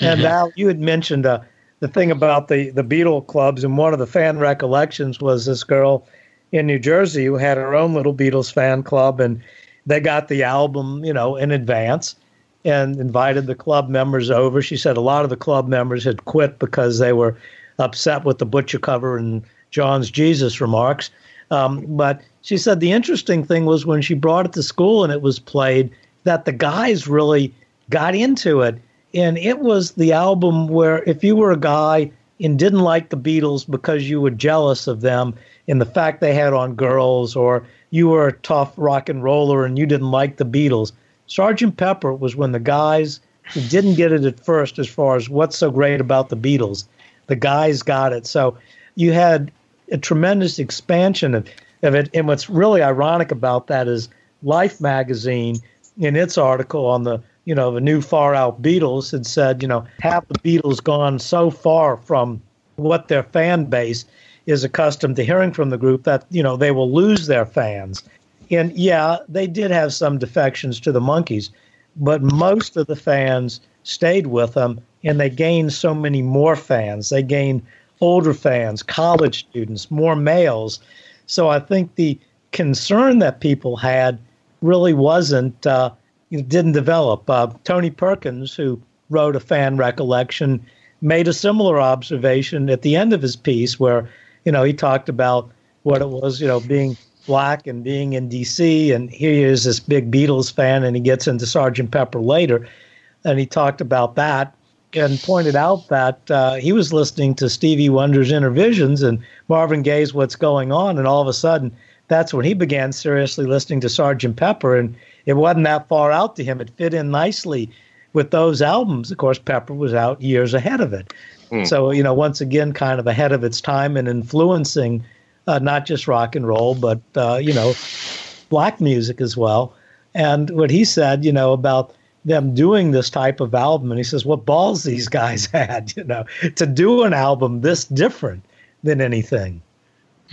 And mm-hmm. Al, you had mentioned uh, the thing about the, the Beatle clubs, and one of the fan recollections was this girl in New Jersey who had her own little Beatles fan club. And they got the album, you know, in advance and invited the club members over. She said a lot of the club members had quit because they were upset with the butcher cover and John's Jesus remarks. Um, but she said the interesting thing was when she brought it to school and it was played that the guys really got into it. And it was the album where if you were a guy and didn't like the Beatles because you were jealous of them and the fact they had on girls or you were a tough rock and roller and you didn't like the Beatles. Sergeant Pepper was when the guys who didn't get it at first, as far as what's so great about the Beatles, the guys got it. So you had a tremendous expansion of, of it. And what's really ironic about that is Life magazine, in its article on the you know the new far out Beatles, had said you know have the Beatles gone so far from what their fan base is accustomed to hearing from the group that you know they will lose their fans. And yeah, they did have some defections to the Monkees, but most of the fans stayed with them, and they gained so many more fans. They gained older fans, college students, more males. So I think the concern that people had really wasn't uh, didn't develop. Uh, Tony Perkins, who wrote a fan recollection, made a similar observation at the end of his piece, where you know, he talked about what it was, you know, being black and being in D.C. And here he is, this big Beatles fan, and he gets into Sergeant Pepper later, and he talked about that. and pointed out that uh, he was listening to Stevie Wonder's Innervisions and Marvin Gaye's What's Going On, and all of a sudden, that's when he began seriously listening to Sergeant Pepper, and it wasn't that far out to him. It fit in nicely with those albums. Of course, Pepper was out years ahead of it. Mm. So, you know, once again, kind of ahead of its time and influencing uh, not just rock and roll, but, uh, you know, black music as well. And what he said, you know, about them doing this type of album, and he says, what balls these guys had, you know, to do an album this different than anything.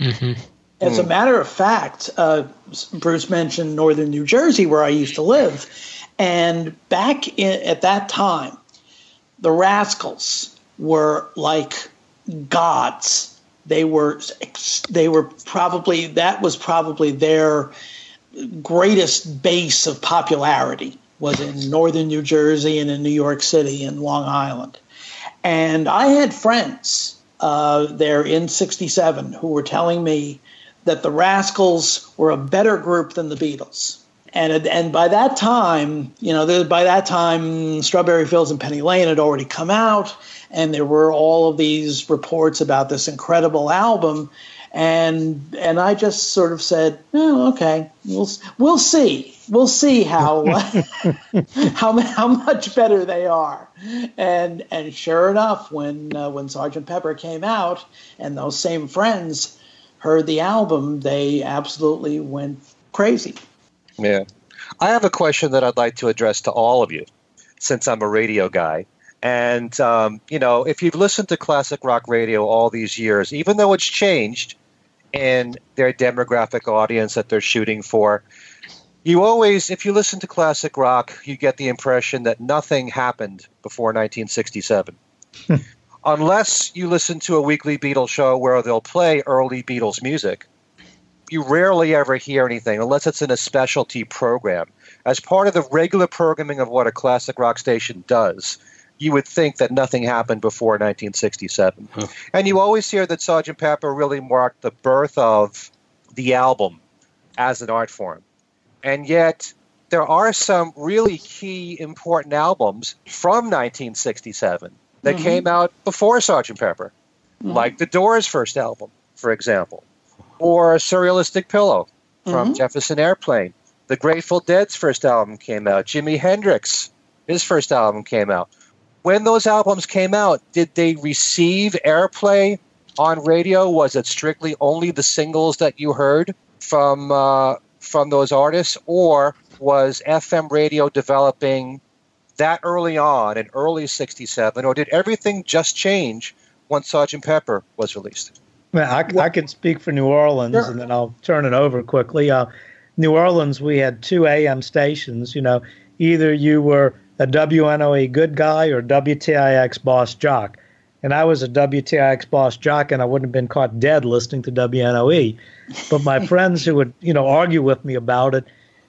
Mm-hmm. As a matter of fact, uh, Bruce mentioned northern New Jersey, where I used to live. And back in, at that time, the Rascals were like gods. They were they were probably that was probably their greatest base of popularity was in northern New Jersey and in New York City and Long Island. And I had friends uh, there in 67 who were telling me that the Rascals were a better group than the Beatles. And, and by that time, you know, by that time, Strawberry Fields and Penny Lane had already come out, and there were all of these reports about this incredible album. And and I just sort of said, oh, okay, we'll we'll see, we'll see how how how much better they are, and and sure enough, when uh, when Sergeant Pepper came out, and those same friends heard the album, they absolutely went crazy. Yeah, I have a question that I'd like to address to all of you, since I'm a radio guy. And, um, you know, if you've listened to classic rock radio all these years, even though it's changed, and their demographic audience that they're shooting for. You always, if you listen to classic rock, you get the impression that nothing happened before 1967. Unless you listen to a weekly Beatles show where they'll play early Beatles music, you rarely ever hear anything unless it's in a specialty program. As part of the regular programming of what a classic rock station does, you would think that nothing happened before 1967. Huh. And you always hear that Sgt. Pepper really marked the birth of the album as an art form. And yet, there are some really key important albums from 1967 that mm-hmm. came out before Sgt. Pepper, mm-hmm. like the Doors' first album, for example, or a Surrealistic Pillow from mm-hmm. Jefferson Airplane. The Grateful Dead's first album came out. Jimi Hendrix, his first album came out when those albums came out, did they receive airplay on radio? Was it strictly only the singles that you heard from uh, from those artists, or was FM radio developing that early on in early '67, or did everything just change once Sgt. Pepper was released? Well, I, I can speak for New Orleans, sure. and then I'll turn it over quickly. Uh, New Orleans, we had two AM stations. You know, either you were a WNOE good guy or WTIX boss jock. And I was a WTIX boss jock, and I wouldn't have been caught dead listening to WNOE. But my friends who would, you know, argue with me about it,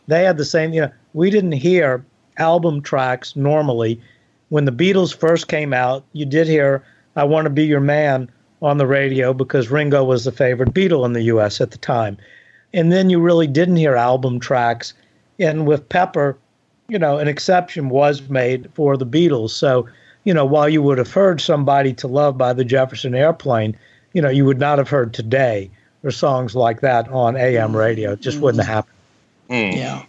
they had the same. You know, we didn't hear album tracks normally. When the Beatles first came out, you did hear "I Want to Be Your Man" on the radio because Ringo was the favorite Beatle in the U.S. at the time. And then you really didn't hear album tracks. And with Pepper, you know, an exception was made for the Beatles. So, you know, while you would have heard Somebody to Love by the Jefferson Airplane, you know, you would not have heard Today or songs like that on AM radio. It just wouldn't have happened. Mm. Yeah.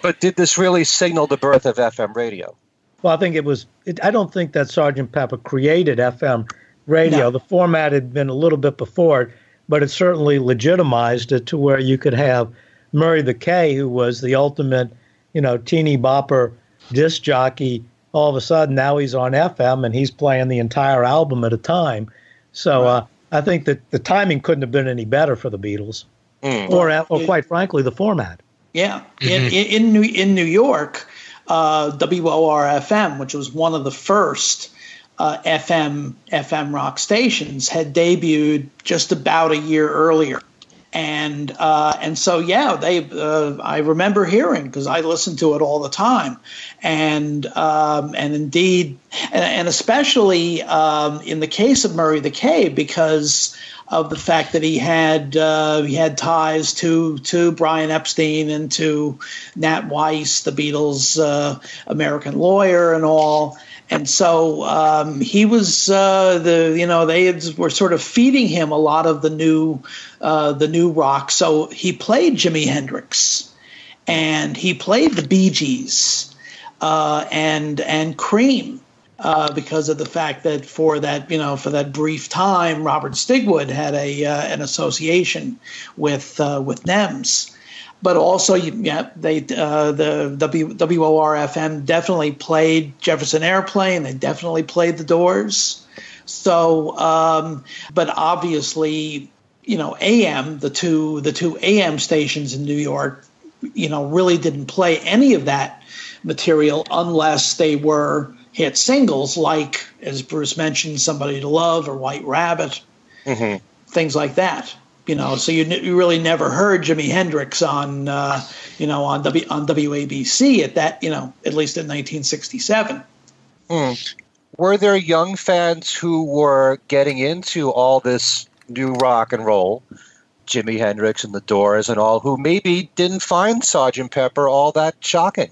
But did this really signal the birth of FM radio? Well, I think it was. It, I don't think that Sergeant Pepper created FM radio. No. The format had been a little bit before it, but it certainly legitimized it to where you could have Murray the K, who was the ultimate you know, teeny bopper disc jockey. All of a sudden, now he's on FM and he's playing the entire album at a time. So right. uh, I think that the timing couldn't have been any better for the Beatles, mm. or, or quite frankly, the format. Yeah, mm-hmm. in, in New in New York, uh, WORFM, which was one of the first uh, FM FM rock stations, had debuted just about a year earlier and uh, and so yeah, they uh, I remember hearing because I listened to it all the time, and um, and indeed, and, and especially um, in the case of Murray the K, because of the fact that he had uh, he had ties to to Brian Epstein and to Nat Weiss, the Beatles' uh, American lawyer, and all. And so um, he was uh, the you know they had, were sort of feeding him a lot of the new uh, the new rock. So he played Jimi Hendrix, and he played the Bee Gees, uh, and and Cream. Uh, because of the fact that for that you know for that brief time, Robert Stigwood had a uh, an association with uh, with NEMS, but also yeah they uh, the w, WORFM definitely played Jefferson Airplane. They definitely played the Doors. So, um, but obviously, you know, AM the two the two AM stations in New York, you know, really didn't play any of that material unless they were hit singles like, as Bruce mentioned, "Somebody to Love" or "White Rabbit," mm-hmm. things like that. You know, so you, you really never heard Jimi Hendrix on, uh, you know, on W on WABC at that, you know, at least in 1967. Mm. Were there young fans who were getting into all this new rock and roll, Jimi Hendrix and the Doors and all, who maybe didn't find Sergeant Pepper all that shocking?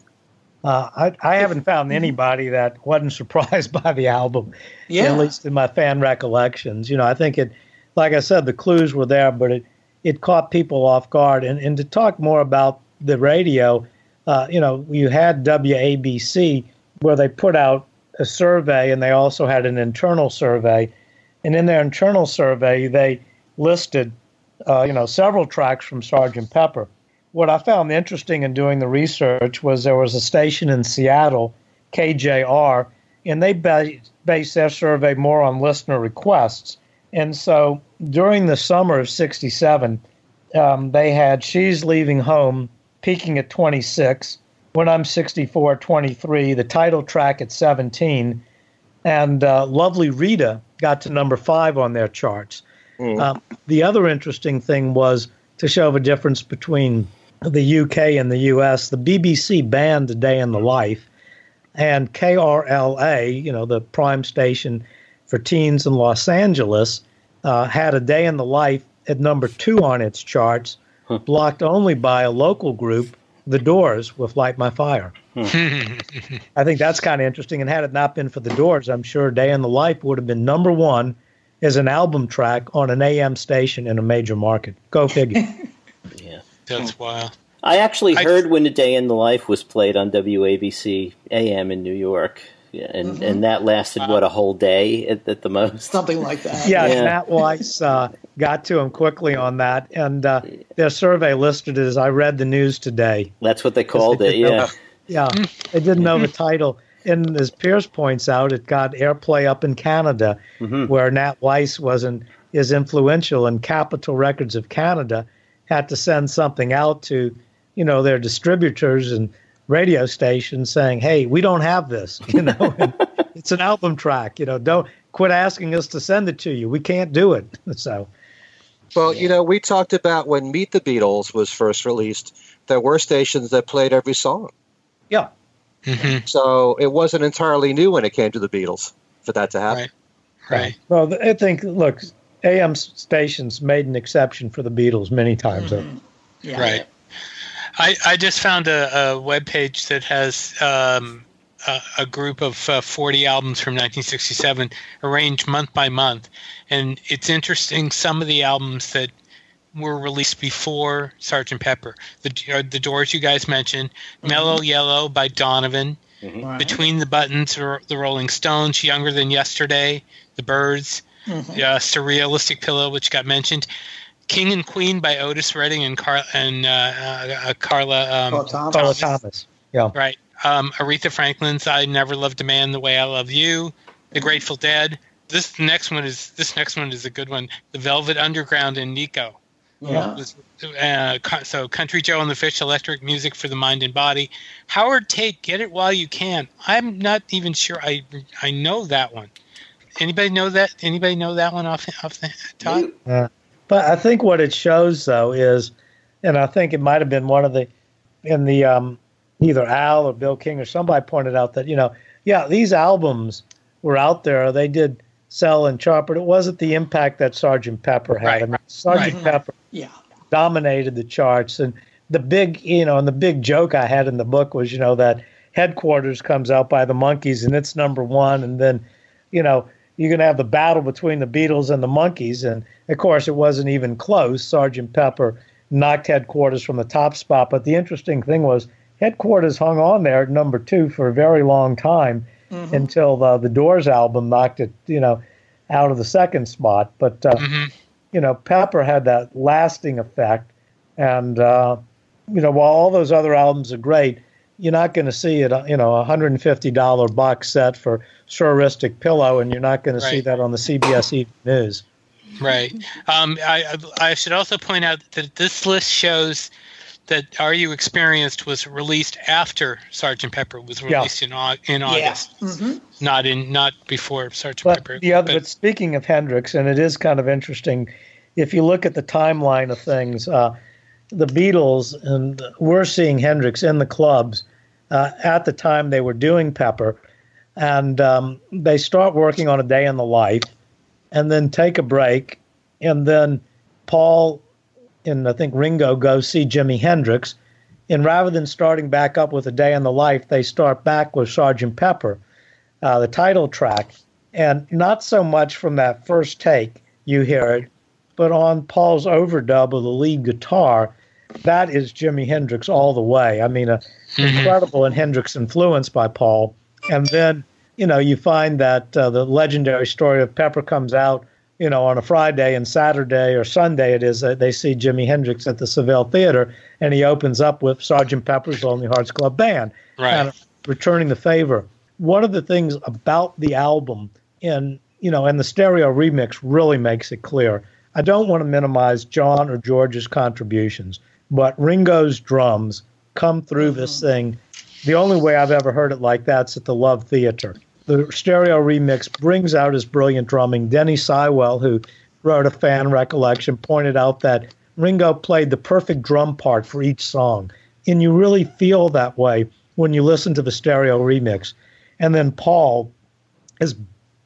Uh, I, I haven't found anybody that wasn't surprised by the album, yeah. at least in my fan recollections. You know, I think it like I said, the clues were there, but it, it caught people off guard. And, and to talk more about the radio, uh, you know, you had WABC where they put out a survey and they also had an internal survey. And in their internal survey, they listed, uh, you know, several tracks from Sergeant Pepper. What I found interesting in doing the research was there was a station in Seattle, KJR, and they based their survey more on listener requests. And so during the summer of 67, um, they had She's Leaving Home peaking at 26, When I'm 64, 23, the title track at 17, and uh, Lovely Rita got to number five on their charts. Mm. Um, the other interesting thing was to show the difference between the UK and the US, the BBC banned Day in the Life, and KRLA, you know, the prime station for teens in Los Angeles uh, had a day in the life at number two on its charts, huh. blocked only by a local group, The Doors, with Light My Fire. Huh. I think that's kind of interesting. And had it not been for The Doors, I'm sure Day in the Life would have been number one as an album track on an AM station in a major market. Go figure. yeah. That's wild. I actually heard I, when A Day in the Life was played on WABC AM in New York. Yeah, and mm-hmm. and that lasted what a whole day at, at the most, something like that. Yeah, yeah. Nat Weiss uh, got to him quickly on that, and uh, their survey listed it as "I read the news today." That's what they called they it. Yeah, know, yeah, they didn't know the title. And as Piers points out, it got airplay up in Canada, mm-hmm. where Nat Weiss wasn't is influential, and Capitol Records of Canada had to send something out to, you know, their distributors and radio station saying, "Hey, we don't have this. You know, it's an album track. You know, don't quit asking us to send it to you. We can't do it." So, well, you know, we talked about when Meet the Beatles was first released. There were stations that played every song. Yeah. Mm-hmm. So it wasn't entirely new when it came to the Beatles for that to happen. Right. Right. Well, I think look, AM stations made an exception for the Beatles many times. Mm-hmm. Yeah. Right. I, I just found a, a web page that has um, a, a, group of uh, 40 albums from 1967 arranged month by month. And it's interesting, some of the albums that were released before Sergeant Pepper. The, uh, the Doors you guys mentioned, mm-hmm. Mellow Yellow by Donovan, mm-hmm. Between the Buttons, The Rolling Stones, Younger Than Yesterday, The Byrds, mm-hmm. uh, Surrealistic Pillow, which got mentioned. King and Queen by Otis Redding and Car- and uh, uh, Carla um, oh, Thomas. Carla Thomas. Yeah. Right. Um, Aretha Franklin's "I Never Loved a Man the Way I Love You," The Grateful Dead. This next one is this next one is a good one. The Velvet Underground and Nico. Yeah. Uh, so Country Joe and the Fish, Electric Music for the Mind and Body. Howard Tate, Get It While You Can. I'm not even sure I I know that one. Anybody know that? Anybody know that one off off the top? Yeah. But I think what it shows, though, is, and I think it might have been one of the, in the um, either Al or Bill King or somebody pointed out that you know, yeah, these albums were out there. They did sell and chart, but it wasn't the impact that Sergeant Pepper had. Right. I mean, Sergeant right. Pepper yeah. dominated the charts, and the big, you know, and the big joke I had in the book was, you know, that Headquarters comes out by the Monkees and it's number one, and then, you know, you're going to have the battle between the Beatles and the Monkees, and of course it wasn't even close. Sergeant Pepper knocked Headquarters from the top spot, but the interesting thing was Headquarters hung on there at number two for a very long time mm-hmm. until the, the Doors album knocked it, you know, out of the second spot. But uh, mm-hmm. you know, Pepper had that lasting effect, and uh, you know, while all those other albums are great, you're not going to see it, you know, a hundred and fifty dollar box set for Surrealistic Pillow, and you're not going right. to see that on the CBS Evening News. Right. Um, I I should also point out that this list shows that Are You Experienced was released after Sergeant Pepper was released yeah. in in August, yeah. mm-hmm. not in not before Sergeant but Pepper. The other, but, but, speaking of Hendrix, and it is kind of interesting, if you look at the timeline of things, uh, the Beatles and we're seeing Hendrix in the clubs uh, at the time they were doing Pepper, and um, they start working on a day in the life, and then take a break, and then Paul and I think Ringo go see Jimi Hendrix. And rather than starting back up with A Day in the Life, they start back with Sergeant Pepper, uh, the title track. And not so much from that first take you hear it, but on Paul's overdub of the lead guitar, that is Jimi Hendrix all the way. I mean, a. incredible and Hendrix influence by Paul. And then, you know, you find that uh, the legendary story of Pepper comes out you know, on a Friday and Saturday or Sunday it is, uh, they see Jimi Hendrix at the Saville Theater, and he opens up with Sergeant Pepper's Lonely Hearts Club Band, right. kind of returning the favor. One of the things about the album, in you know, and the stereo remix really makes it clear. I don't want to minimize John or George's contributions, but Ringo's drums come through this mm-hmm. thing. The only way I've ever heard it like that's at the Love Theater the stereo remix brings out his brilliant drumming. Denny Seiwell, who wrote a fan recollection, pointed out that Ringo played the perfect drum part for each song. And you really feel that way when you listen to the stereo remix. And then Paul, his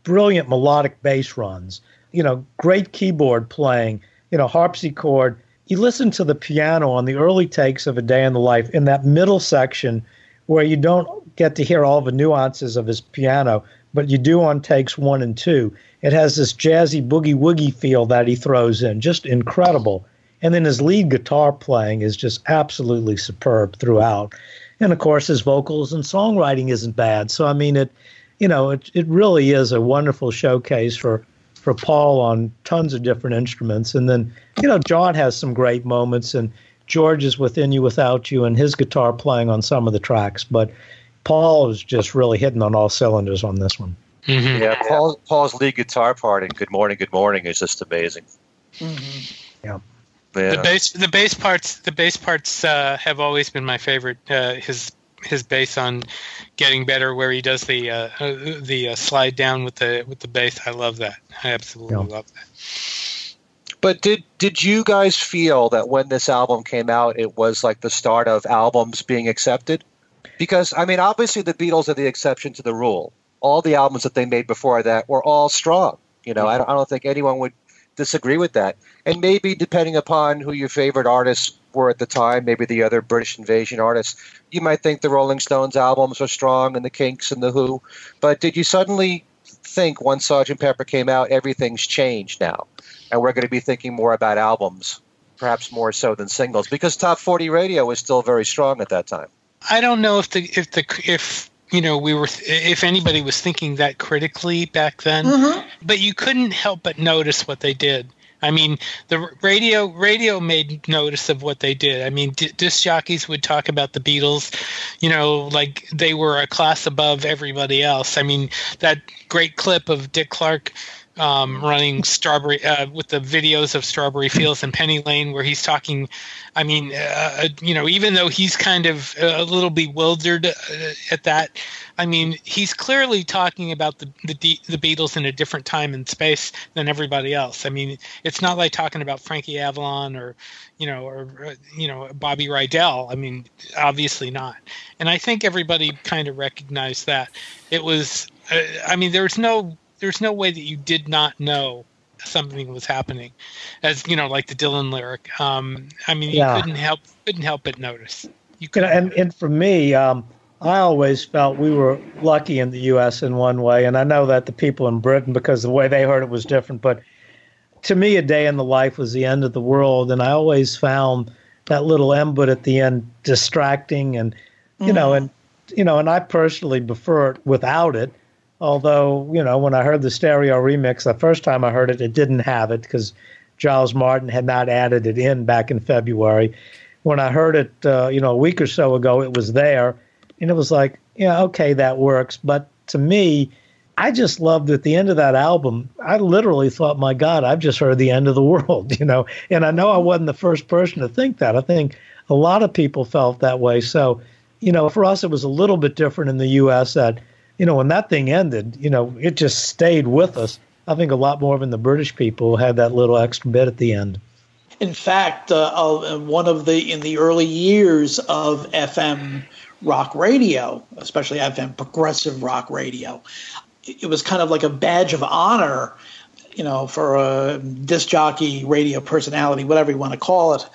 brilliant melodic bass runs, you know, great keyboard playing, you know, harpsichord. You listen to the piano on the early takes of A Day in the Life in that middle section where you don't get to hear all the nuances of his piano, but you do on takes one and two. It has this jazzy boogie woogie feel that he throws in, just incredible. And then his lead guitar playing is just absolutely superb throughout. And of course, his vocals and songwriting isn't bad. So I mean, it, you know, it it really is a wonderful showcase for for Paul on tons of different instruments. And then, you know, John has some great moments, and George is within you without you, and his guitar playing on some of the tracks. But Paul is just really hitting on all cylinders on this one. Mm-hmm. Yeah, Paul, Paul's lead guitar part in "Good Morning, Good Morning" is just amazing. Mm-hmm. Yeah. yeah. The bass, the bass parts, the bass parts uh, have always been my favorite. Uh, his his bass on "Getting Better," where he does the uh, uh the uh, slide down with the with the bass. I love that. I absolutely yeah. love that. But did did you guys feel that when this album came out, it was like the start of albums being accepted? Because I mean, obviously the Beatles are the exception to the rule. All the albums that they made before that were all strong. You know, I don't, I don't think anyone would disagree with that. And maybe depending upon who your favorite artists were at the time, maybe the other British invasion artists, you might think the Rolling Stones albums are strong and the Kinks and the Who. But did you suddenly think once Sergeant Pepper came out, everything's changed now, and we're going to be thinking more about albums, perhaps more so than singles, because top 40 radio was still very strong at that time. I don't know if the if the if you know we were if anybody was thinking that critically back then, mm-hmm. but you couldn't help but notice what they did. I mean, the radio radio made notice of what they did. I mean, d- disc jockeys would talk about the Beatles, you know, like they were a class above everybody else. I mean, that great clip of Dick Clark um, running Strawberry uh, with the videos of Strawberry Fields and Penny Lane, where he's talking. I mean, uh, uh you know, even though he's kind of a little bewildered uh, at that, I mean, he's clearly talking about the, the the Beatles in a different time and space than everybody else. I mean, it's not like talking about Frankie Avalon or, you know, or uh, you know Bobby Rydell. I mean, obviously not. And I think everybody kind of recognized that it was. Uh, I mean, there's no there's no way that you did not know something was happening, as you know, like the Dylan lyric. Um, I mean, you yeah. couldn't help couldn't help but notice. You could, and and for me, um, I always felt we were lucky in the U.S. in one way, and I know that the people in Britain, because the way they heard it was different. But to me, a day in the life was the end of the world, and I always found that little embed at the end distracting, and you mm. know, and you know, and I personally prefer it without it. Although, you know, when I heard the stereo remix, the first time I heard it, it didn't have it because Giles Martin had not added it in back in February. When I heard it, uh, you know, a week or so ago, it was there, and it was like, yeah, okay, that works. But to me, I just loved at the end of that album. I literally thought, my God, I've just heard the end of the world, you know. And I know I wasn't the first person to think that. I think a lot of people felt that way. So, you know, for us, it was a little bit different in the U.S. That, you know, when that thing ended, you know, it just stayed with us. I think a lot more than the British people had that little extra bit at the end. In fact, uh, uh one of the in the early years of FM rock radio, especially FM progressive rock radio, it was kind of like a badge of honor, you know, for a disc jockey, radio personality, whatever you want to call it,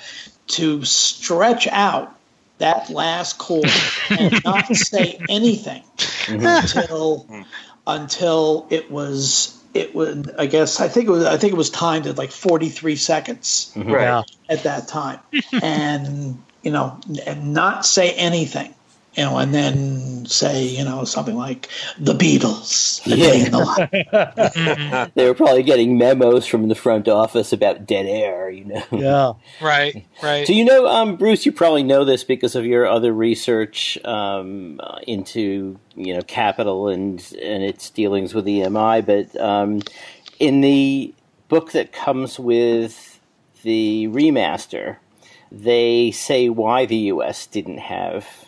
to stretch out that last chord and not say anything mm-hmm. until until it was it was I guess I think it was I think it was timed at like 43 seconds mm-hmm. right. at that time and you know and not say anything you know, and then say, you know, something like the Beatles. Yeah. they were probably getting memos from the front office about dead air, you know. Yeah. Right, right. So, you know, um, Bruce, you probably know this because of your other research um, into, you know, Capitol and, and its dealings with EMI, but um, in the book that comes with the remaster, they say why the U.S. didn't have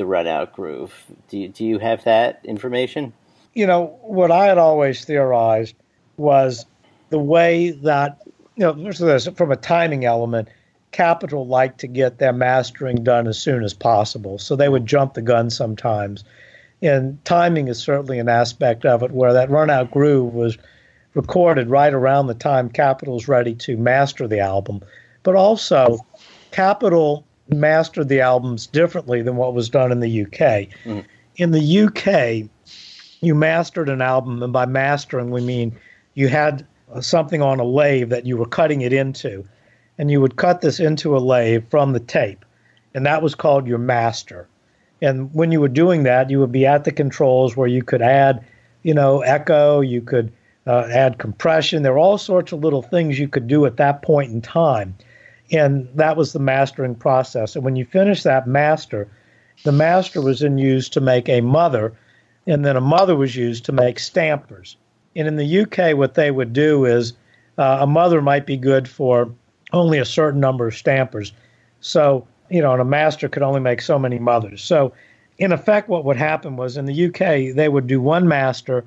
the run out groove. Do you, do you have that information? You know, what I had always theorized was the way that, you know, from a timing element, Capitol liked to get their mastering done as soon as possible. So they would jump the gun sometimes. And timing is certainly an aspect of it where that run out groove was recorded right around the time Capitol's ready to master the album. But also, Capitol mastered the albums differently than what was done in the UK. Mm. In the UK, you mastered an album, and by mastering, we mean you had something on a lathe that you were cutting it into, and you would cut this into a lathe from the tape, and that was called your master. And when you were doing that, you would be at the controls where you could add, you know, echo, you could uh, add compression. There were all sorts of little things you could do at that point in time and that was the mastering process. And when you finish that master, the master was then used to make a mother, and then a mother was used to make stampers. And in the UK, what they would do is uh, a mother might be good for only a certain number of stampers. So, you know, and a master could only make so many mothers. So, in effect, what would happen was in the UK, they would do one master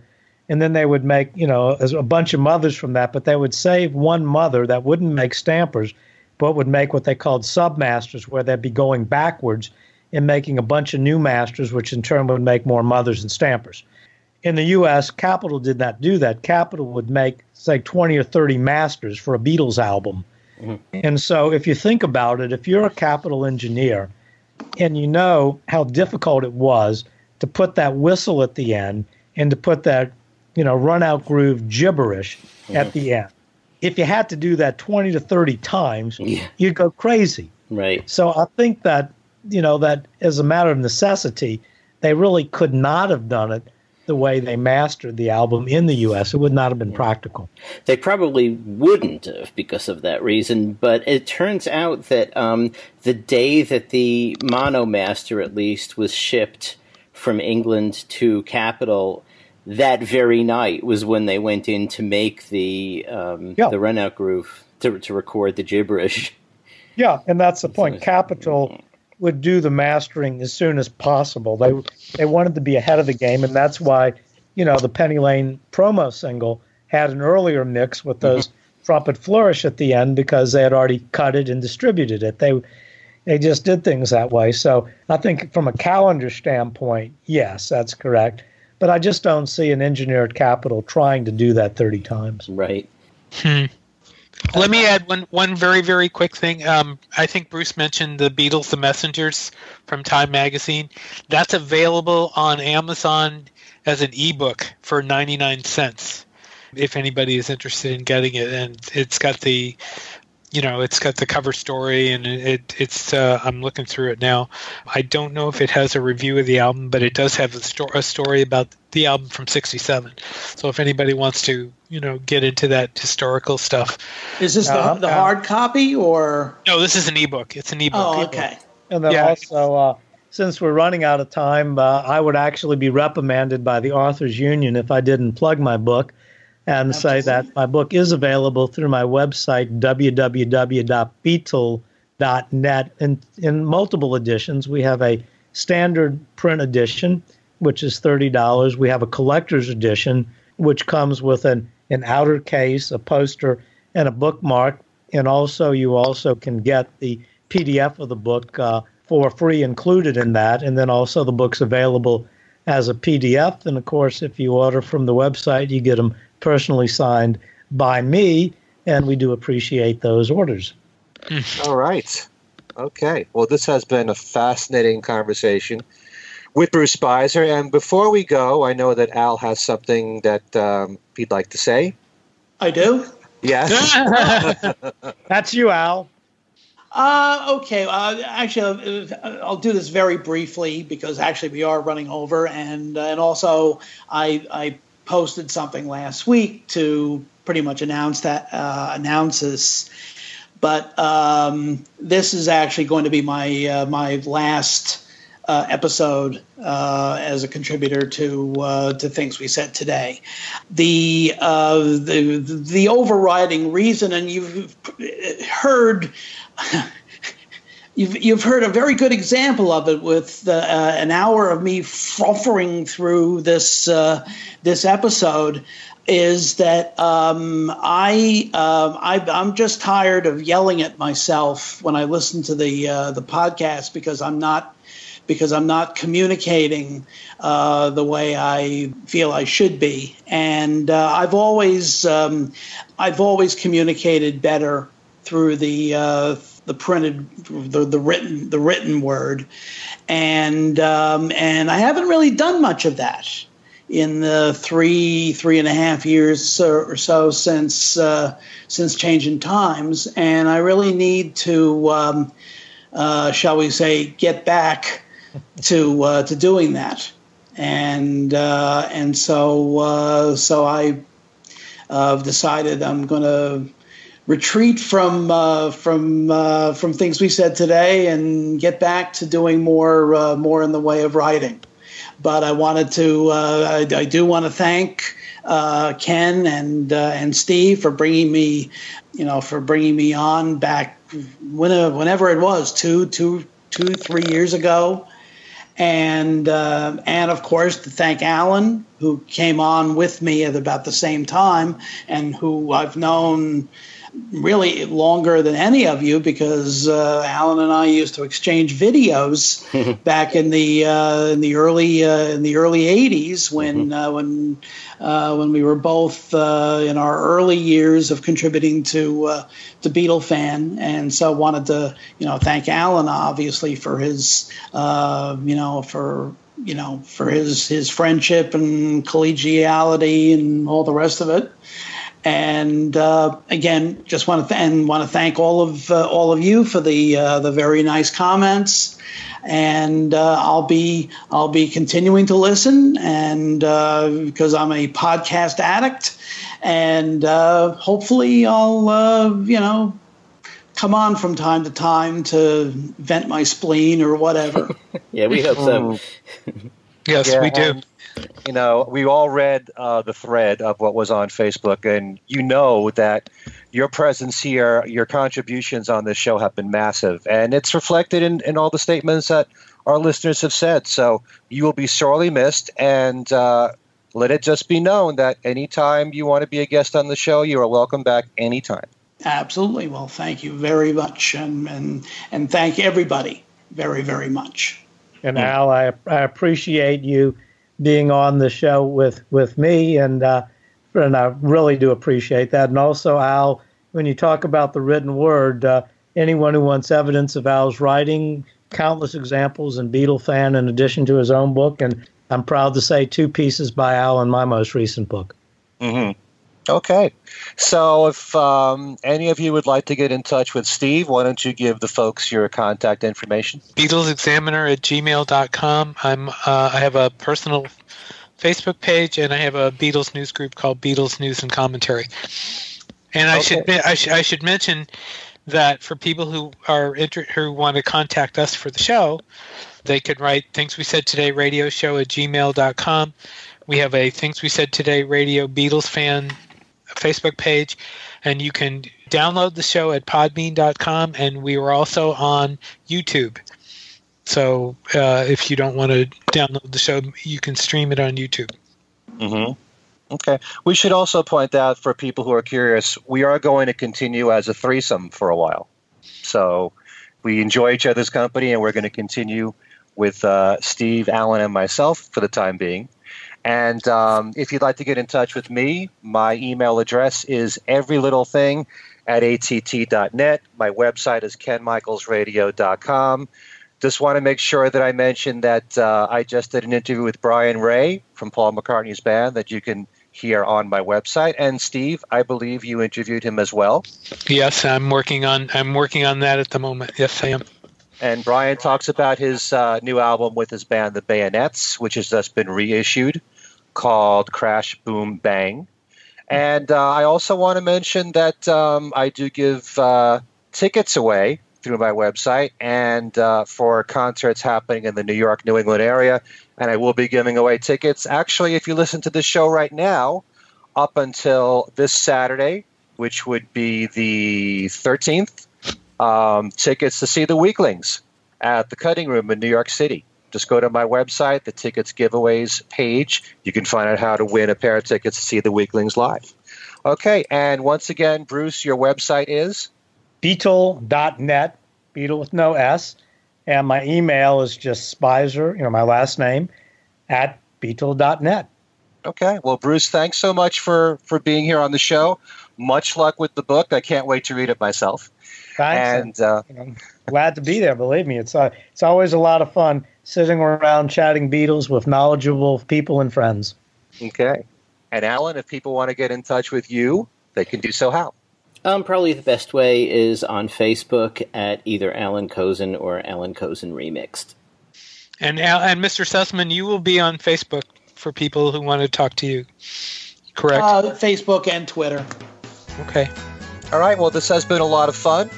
and then they would make, you know, a bunch of mothers from that, but they would save one mother that wouldn't make stampers but would make what they called submasters, where they'd be going backwards and making a bunch of new masters, which in turn would make more mothers and stampers. In the U.S., Capitol did not do that. Capitol would make, say, 20 or 30 masters for a Beatles album. Mm-hmm. And so, if you think about it, if you're a Capitol engineer and you know how difficult it was to put that whistle at the end and to put that, you know, run out groove gibberish mm-hmm. at the end, if you had to do that 20 to 30 times, yeah. you'd go crazy. Right. So I think that, you know, that as a matter of necessity, they really could not have done it the way they mastered the album in the US. It would not have been practical. They probably wouldn't have because of that reason, but it turns out that um, the day that the Mono Master, at least, was shipped from England to Capitol, that very night was when they went in to make the um, yeah. the run out groove to to record the gibberish. Yeah, and that's the point. Capitol would do the mastering as soon as possible. They they wanted to be ahead of the game, and that's why you know the Penny Lane promo single had an earlier mix with those mm-hmm. trumpet flourish at the end because they had already cut it and distributed it. They they just did things that way. So I think from a calendar standpoint, yes, that's correct but I just don't see an engineered Capitol trying to do that 30 times. Right. Hmm. Let me add one one very very quick thing. Um, I think Bruce mentioned the Beatles, the Messengers from Time Magazine. That's available on Amazon as an ebook for ninety nine cents. If anybody is interested in getting it, and it's got the you know it's got the cover story and it it's uh, i'm looking through it now. I don't know if it has a review of the album but it does have a, sto- a story about the album from 67 so if anybody wants to you know get into that historical stuff. Is this Uh, the, the uh, hard copy or? no this is an ebook. It's an ebook. Oh, okay. And then Yeah. also, uh, since we're running out of time, uh, I would actually be reprimanded by the Authors Union if I didn't plug my book and say that my book is available through my website, www.beatle.net. in, in multiple editions. We have a standard print edition, which is $30. We have a collector's edition, which comes with an, an outer case, a poster, and a bookmark. And also, you also can get the PDF of the book uh, for free included in that. And then also, the book's available as a PDF. And of course, if you order from the website, you get them personally signed by me. And we do appreciate those orders. All right. Okay. Well, this has been a fascinating conversation with Bruce Spizer. And before we go, I know that Al has something that um, he'd like to say. I do. Yes. That's you, Al. Uh, okay. Uh, actually, uh, I'll do this very briefly because actually we are running over, and uh, and also I I posted something last week to pretty much announce that uh, announce this, but um, this is actually going to be my uh, my last. Uh, episode uh, as a contributor to uh, to things we said today. The uh, the the overriding reason, and you've heard you've you've heard a very good example of it with uh, an hour of me frothering through this uh, this episode. Is that um, I, um I I'm just tired of yelling at myself when I listen to the uh, the podcast because I'm not because I'm not communicating uh, the way I feel I should be, and uh, I've always um, I've always communicated better through the uh, the printed the, the written the written word, and um, and I haven't really done much of that in the three three and a half years or so since uh, since changing times, and I really need to. Um, uh, shall we say, get back to uh, to doing that, and uh, and so uh, so I uh, decided I'm going to retreat from uh, from uh, from things we said today and get back to doing more uh, more in the way of writing. But I wanted to uh, I, I do want to thank uh, Ken and uh, and Steve for bringing me you know for bringing me on back whenever, whenever it was two two two three years ago and and of course to thank Alan who came on with me at about the same time and who I've known really longer than any of you because uh, Alan and I used to exchange videos back in the uh, in the early uh, in the early '80s when uh, when uh, when we were both uh, in our early years of contributing to uh, to Beatlefan, and so wanted to you know thank Alan obviously for his uh, you know for you know for his his friendship and collegiality and all the rest of it. And uh, again, just want to th- and want to thank all of uh, all of you for the uh, the very nice comments. And uh, I'll be I'll be continuing to listen, and uh, because I'm a podcast addict, and uh, hopefully I'll uh, you know come on from time to time to vent my spleen or whatever. Yeah, we hope so. yes Yeah, we do and, you know, we all read uh, the thread of what was on Facebook, and you know that your presence here, your contributions on this show have been massive, and it's reflected in, in all the statements that our listeners have said. So you will be sorely missed, and uh, let it just be known that anytime you want to be a guest on the show, you are welcome back anytime. Absolutely. Well, thank you very much, and and and thank everybody very very much. And Al, I, I appreciate you being on the show with, with me, and uh, and I really do appreciate that. And also, Al, when you talk about the written word, uh, anyone who wants evidence of Al's writing, countless examples in Beatlefan in addition to his own book, and I'm proud to say two pieces by Al in my most recent book. Mm-hmm. Okay. So if um, any of you would like to get in touch with Steve, why don't you give the folks your contact information? BeatlesExaminer at gmail.com. I'm, uh, I have a personal Facebook page and I have a Beatles news group called Beatles News and Commentary. And I, should, I, sh- I should mention that for people who are inter- who want to contact us for the show, they could write things we said today radio show at gmail.com. We have a things we said today radio Beatles fan Facebook page, and you can download the show at podbean.com, and we are also on YouTube. So uh, if you don't want to download the show, you can stream it on YouTube. Mm-hmm. Okay. We should also point out for people who are curious, we are going to continue as a threesome for a while. So we enjoy each other's company, and we're going to continue with uh, Steve, Alan, and myself for the time being. And um, if you'd like to get in touch with me, my email address is everylittlething at att.net. My website is kenmichaelsradio.com. Just want to make sure that I mention that uh, I just did an interview with Brian Ray from Paul McCartney's band that you can hear on my website. And Steve, I believe you interviewed him as well. Yes, I'm working on I'm working on that at the moment. Yes, I am. And Brian talks about his uh, new album with his band, The Bayonets, which has just been reissued called Crash Boom Bang. And uh, I also want to mention that um, I do give uh, tickets away through my website and uh, for concerts happening in the New York, New England area. And I will be giving away tickets. Actually, if you listen to this show right now, up until this Saturday, which would be the 13th, um, tickets to see the Weeklings at the Cutting Room in New York City just go to my website, the tickets giveaways page. You can find out how to win a pair of tickets to see the Weeklings live. Okay, and once again, Bruce, your website is Beatle.net, Beatle with no S. And my email is just Spizer, you know, my last name, at Beatle.net. Okay. Well, Bruce, thanks so much for, for being here on the show. Much luck with the book. I can't wait to read it myself. Thanks. And, uh, I'm glad to be there. Believe me, it's uh, it's always a lot of fun sitting around chatting Beatles with knowledgeable people and friends. Okay. And Alan, if people want to get in touch with you, they can do so how? Um, probably the best way is on Facebook at either Allan Kozinn or Allan Kozinn Remixed. And and Mr. Sussman, you will be on Facebook for people who want to talk to you, correct? Uh, Facebook and Twitter. Okay. All right. Well, this has been a lot of fun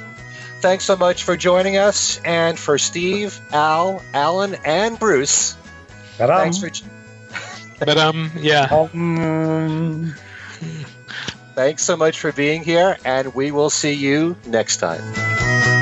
thanks so much for joining us. And for Steve, Al, Alan, and Bruce, Ta-dum. thanks for. but um, yeah. Um, thanks so much for being here, and we will see you next time.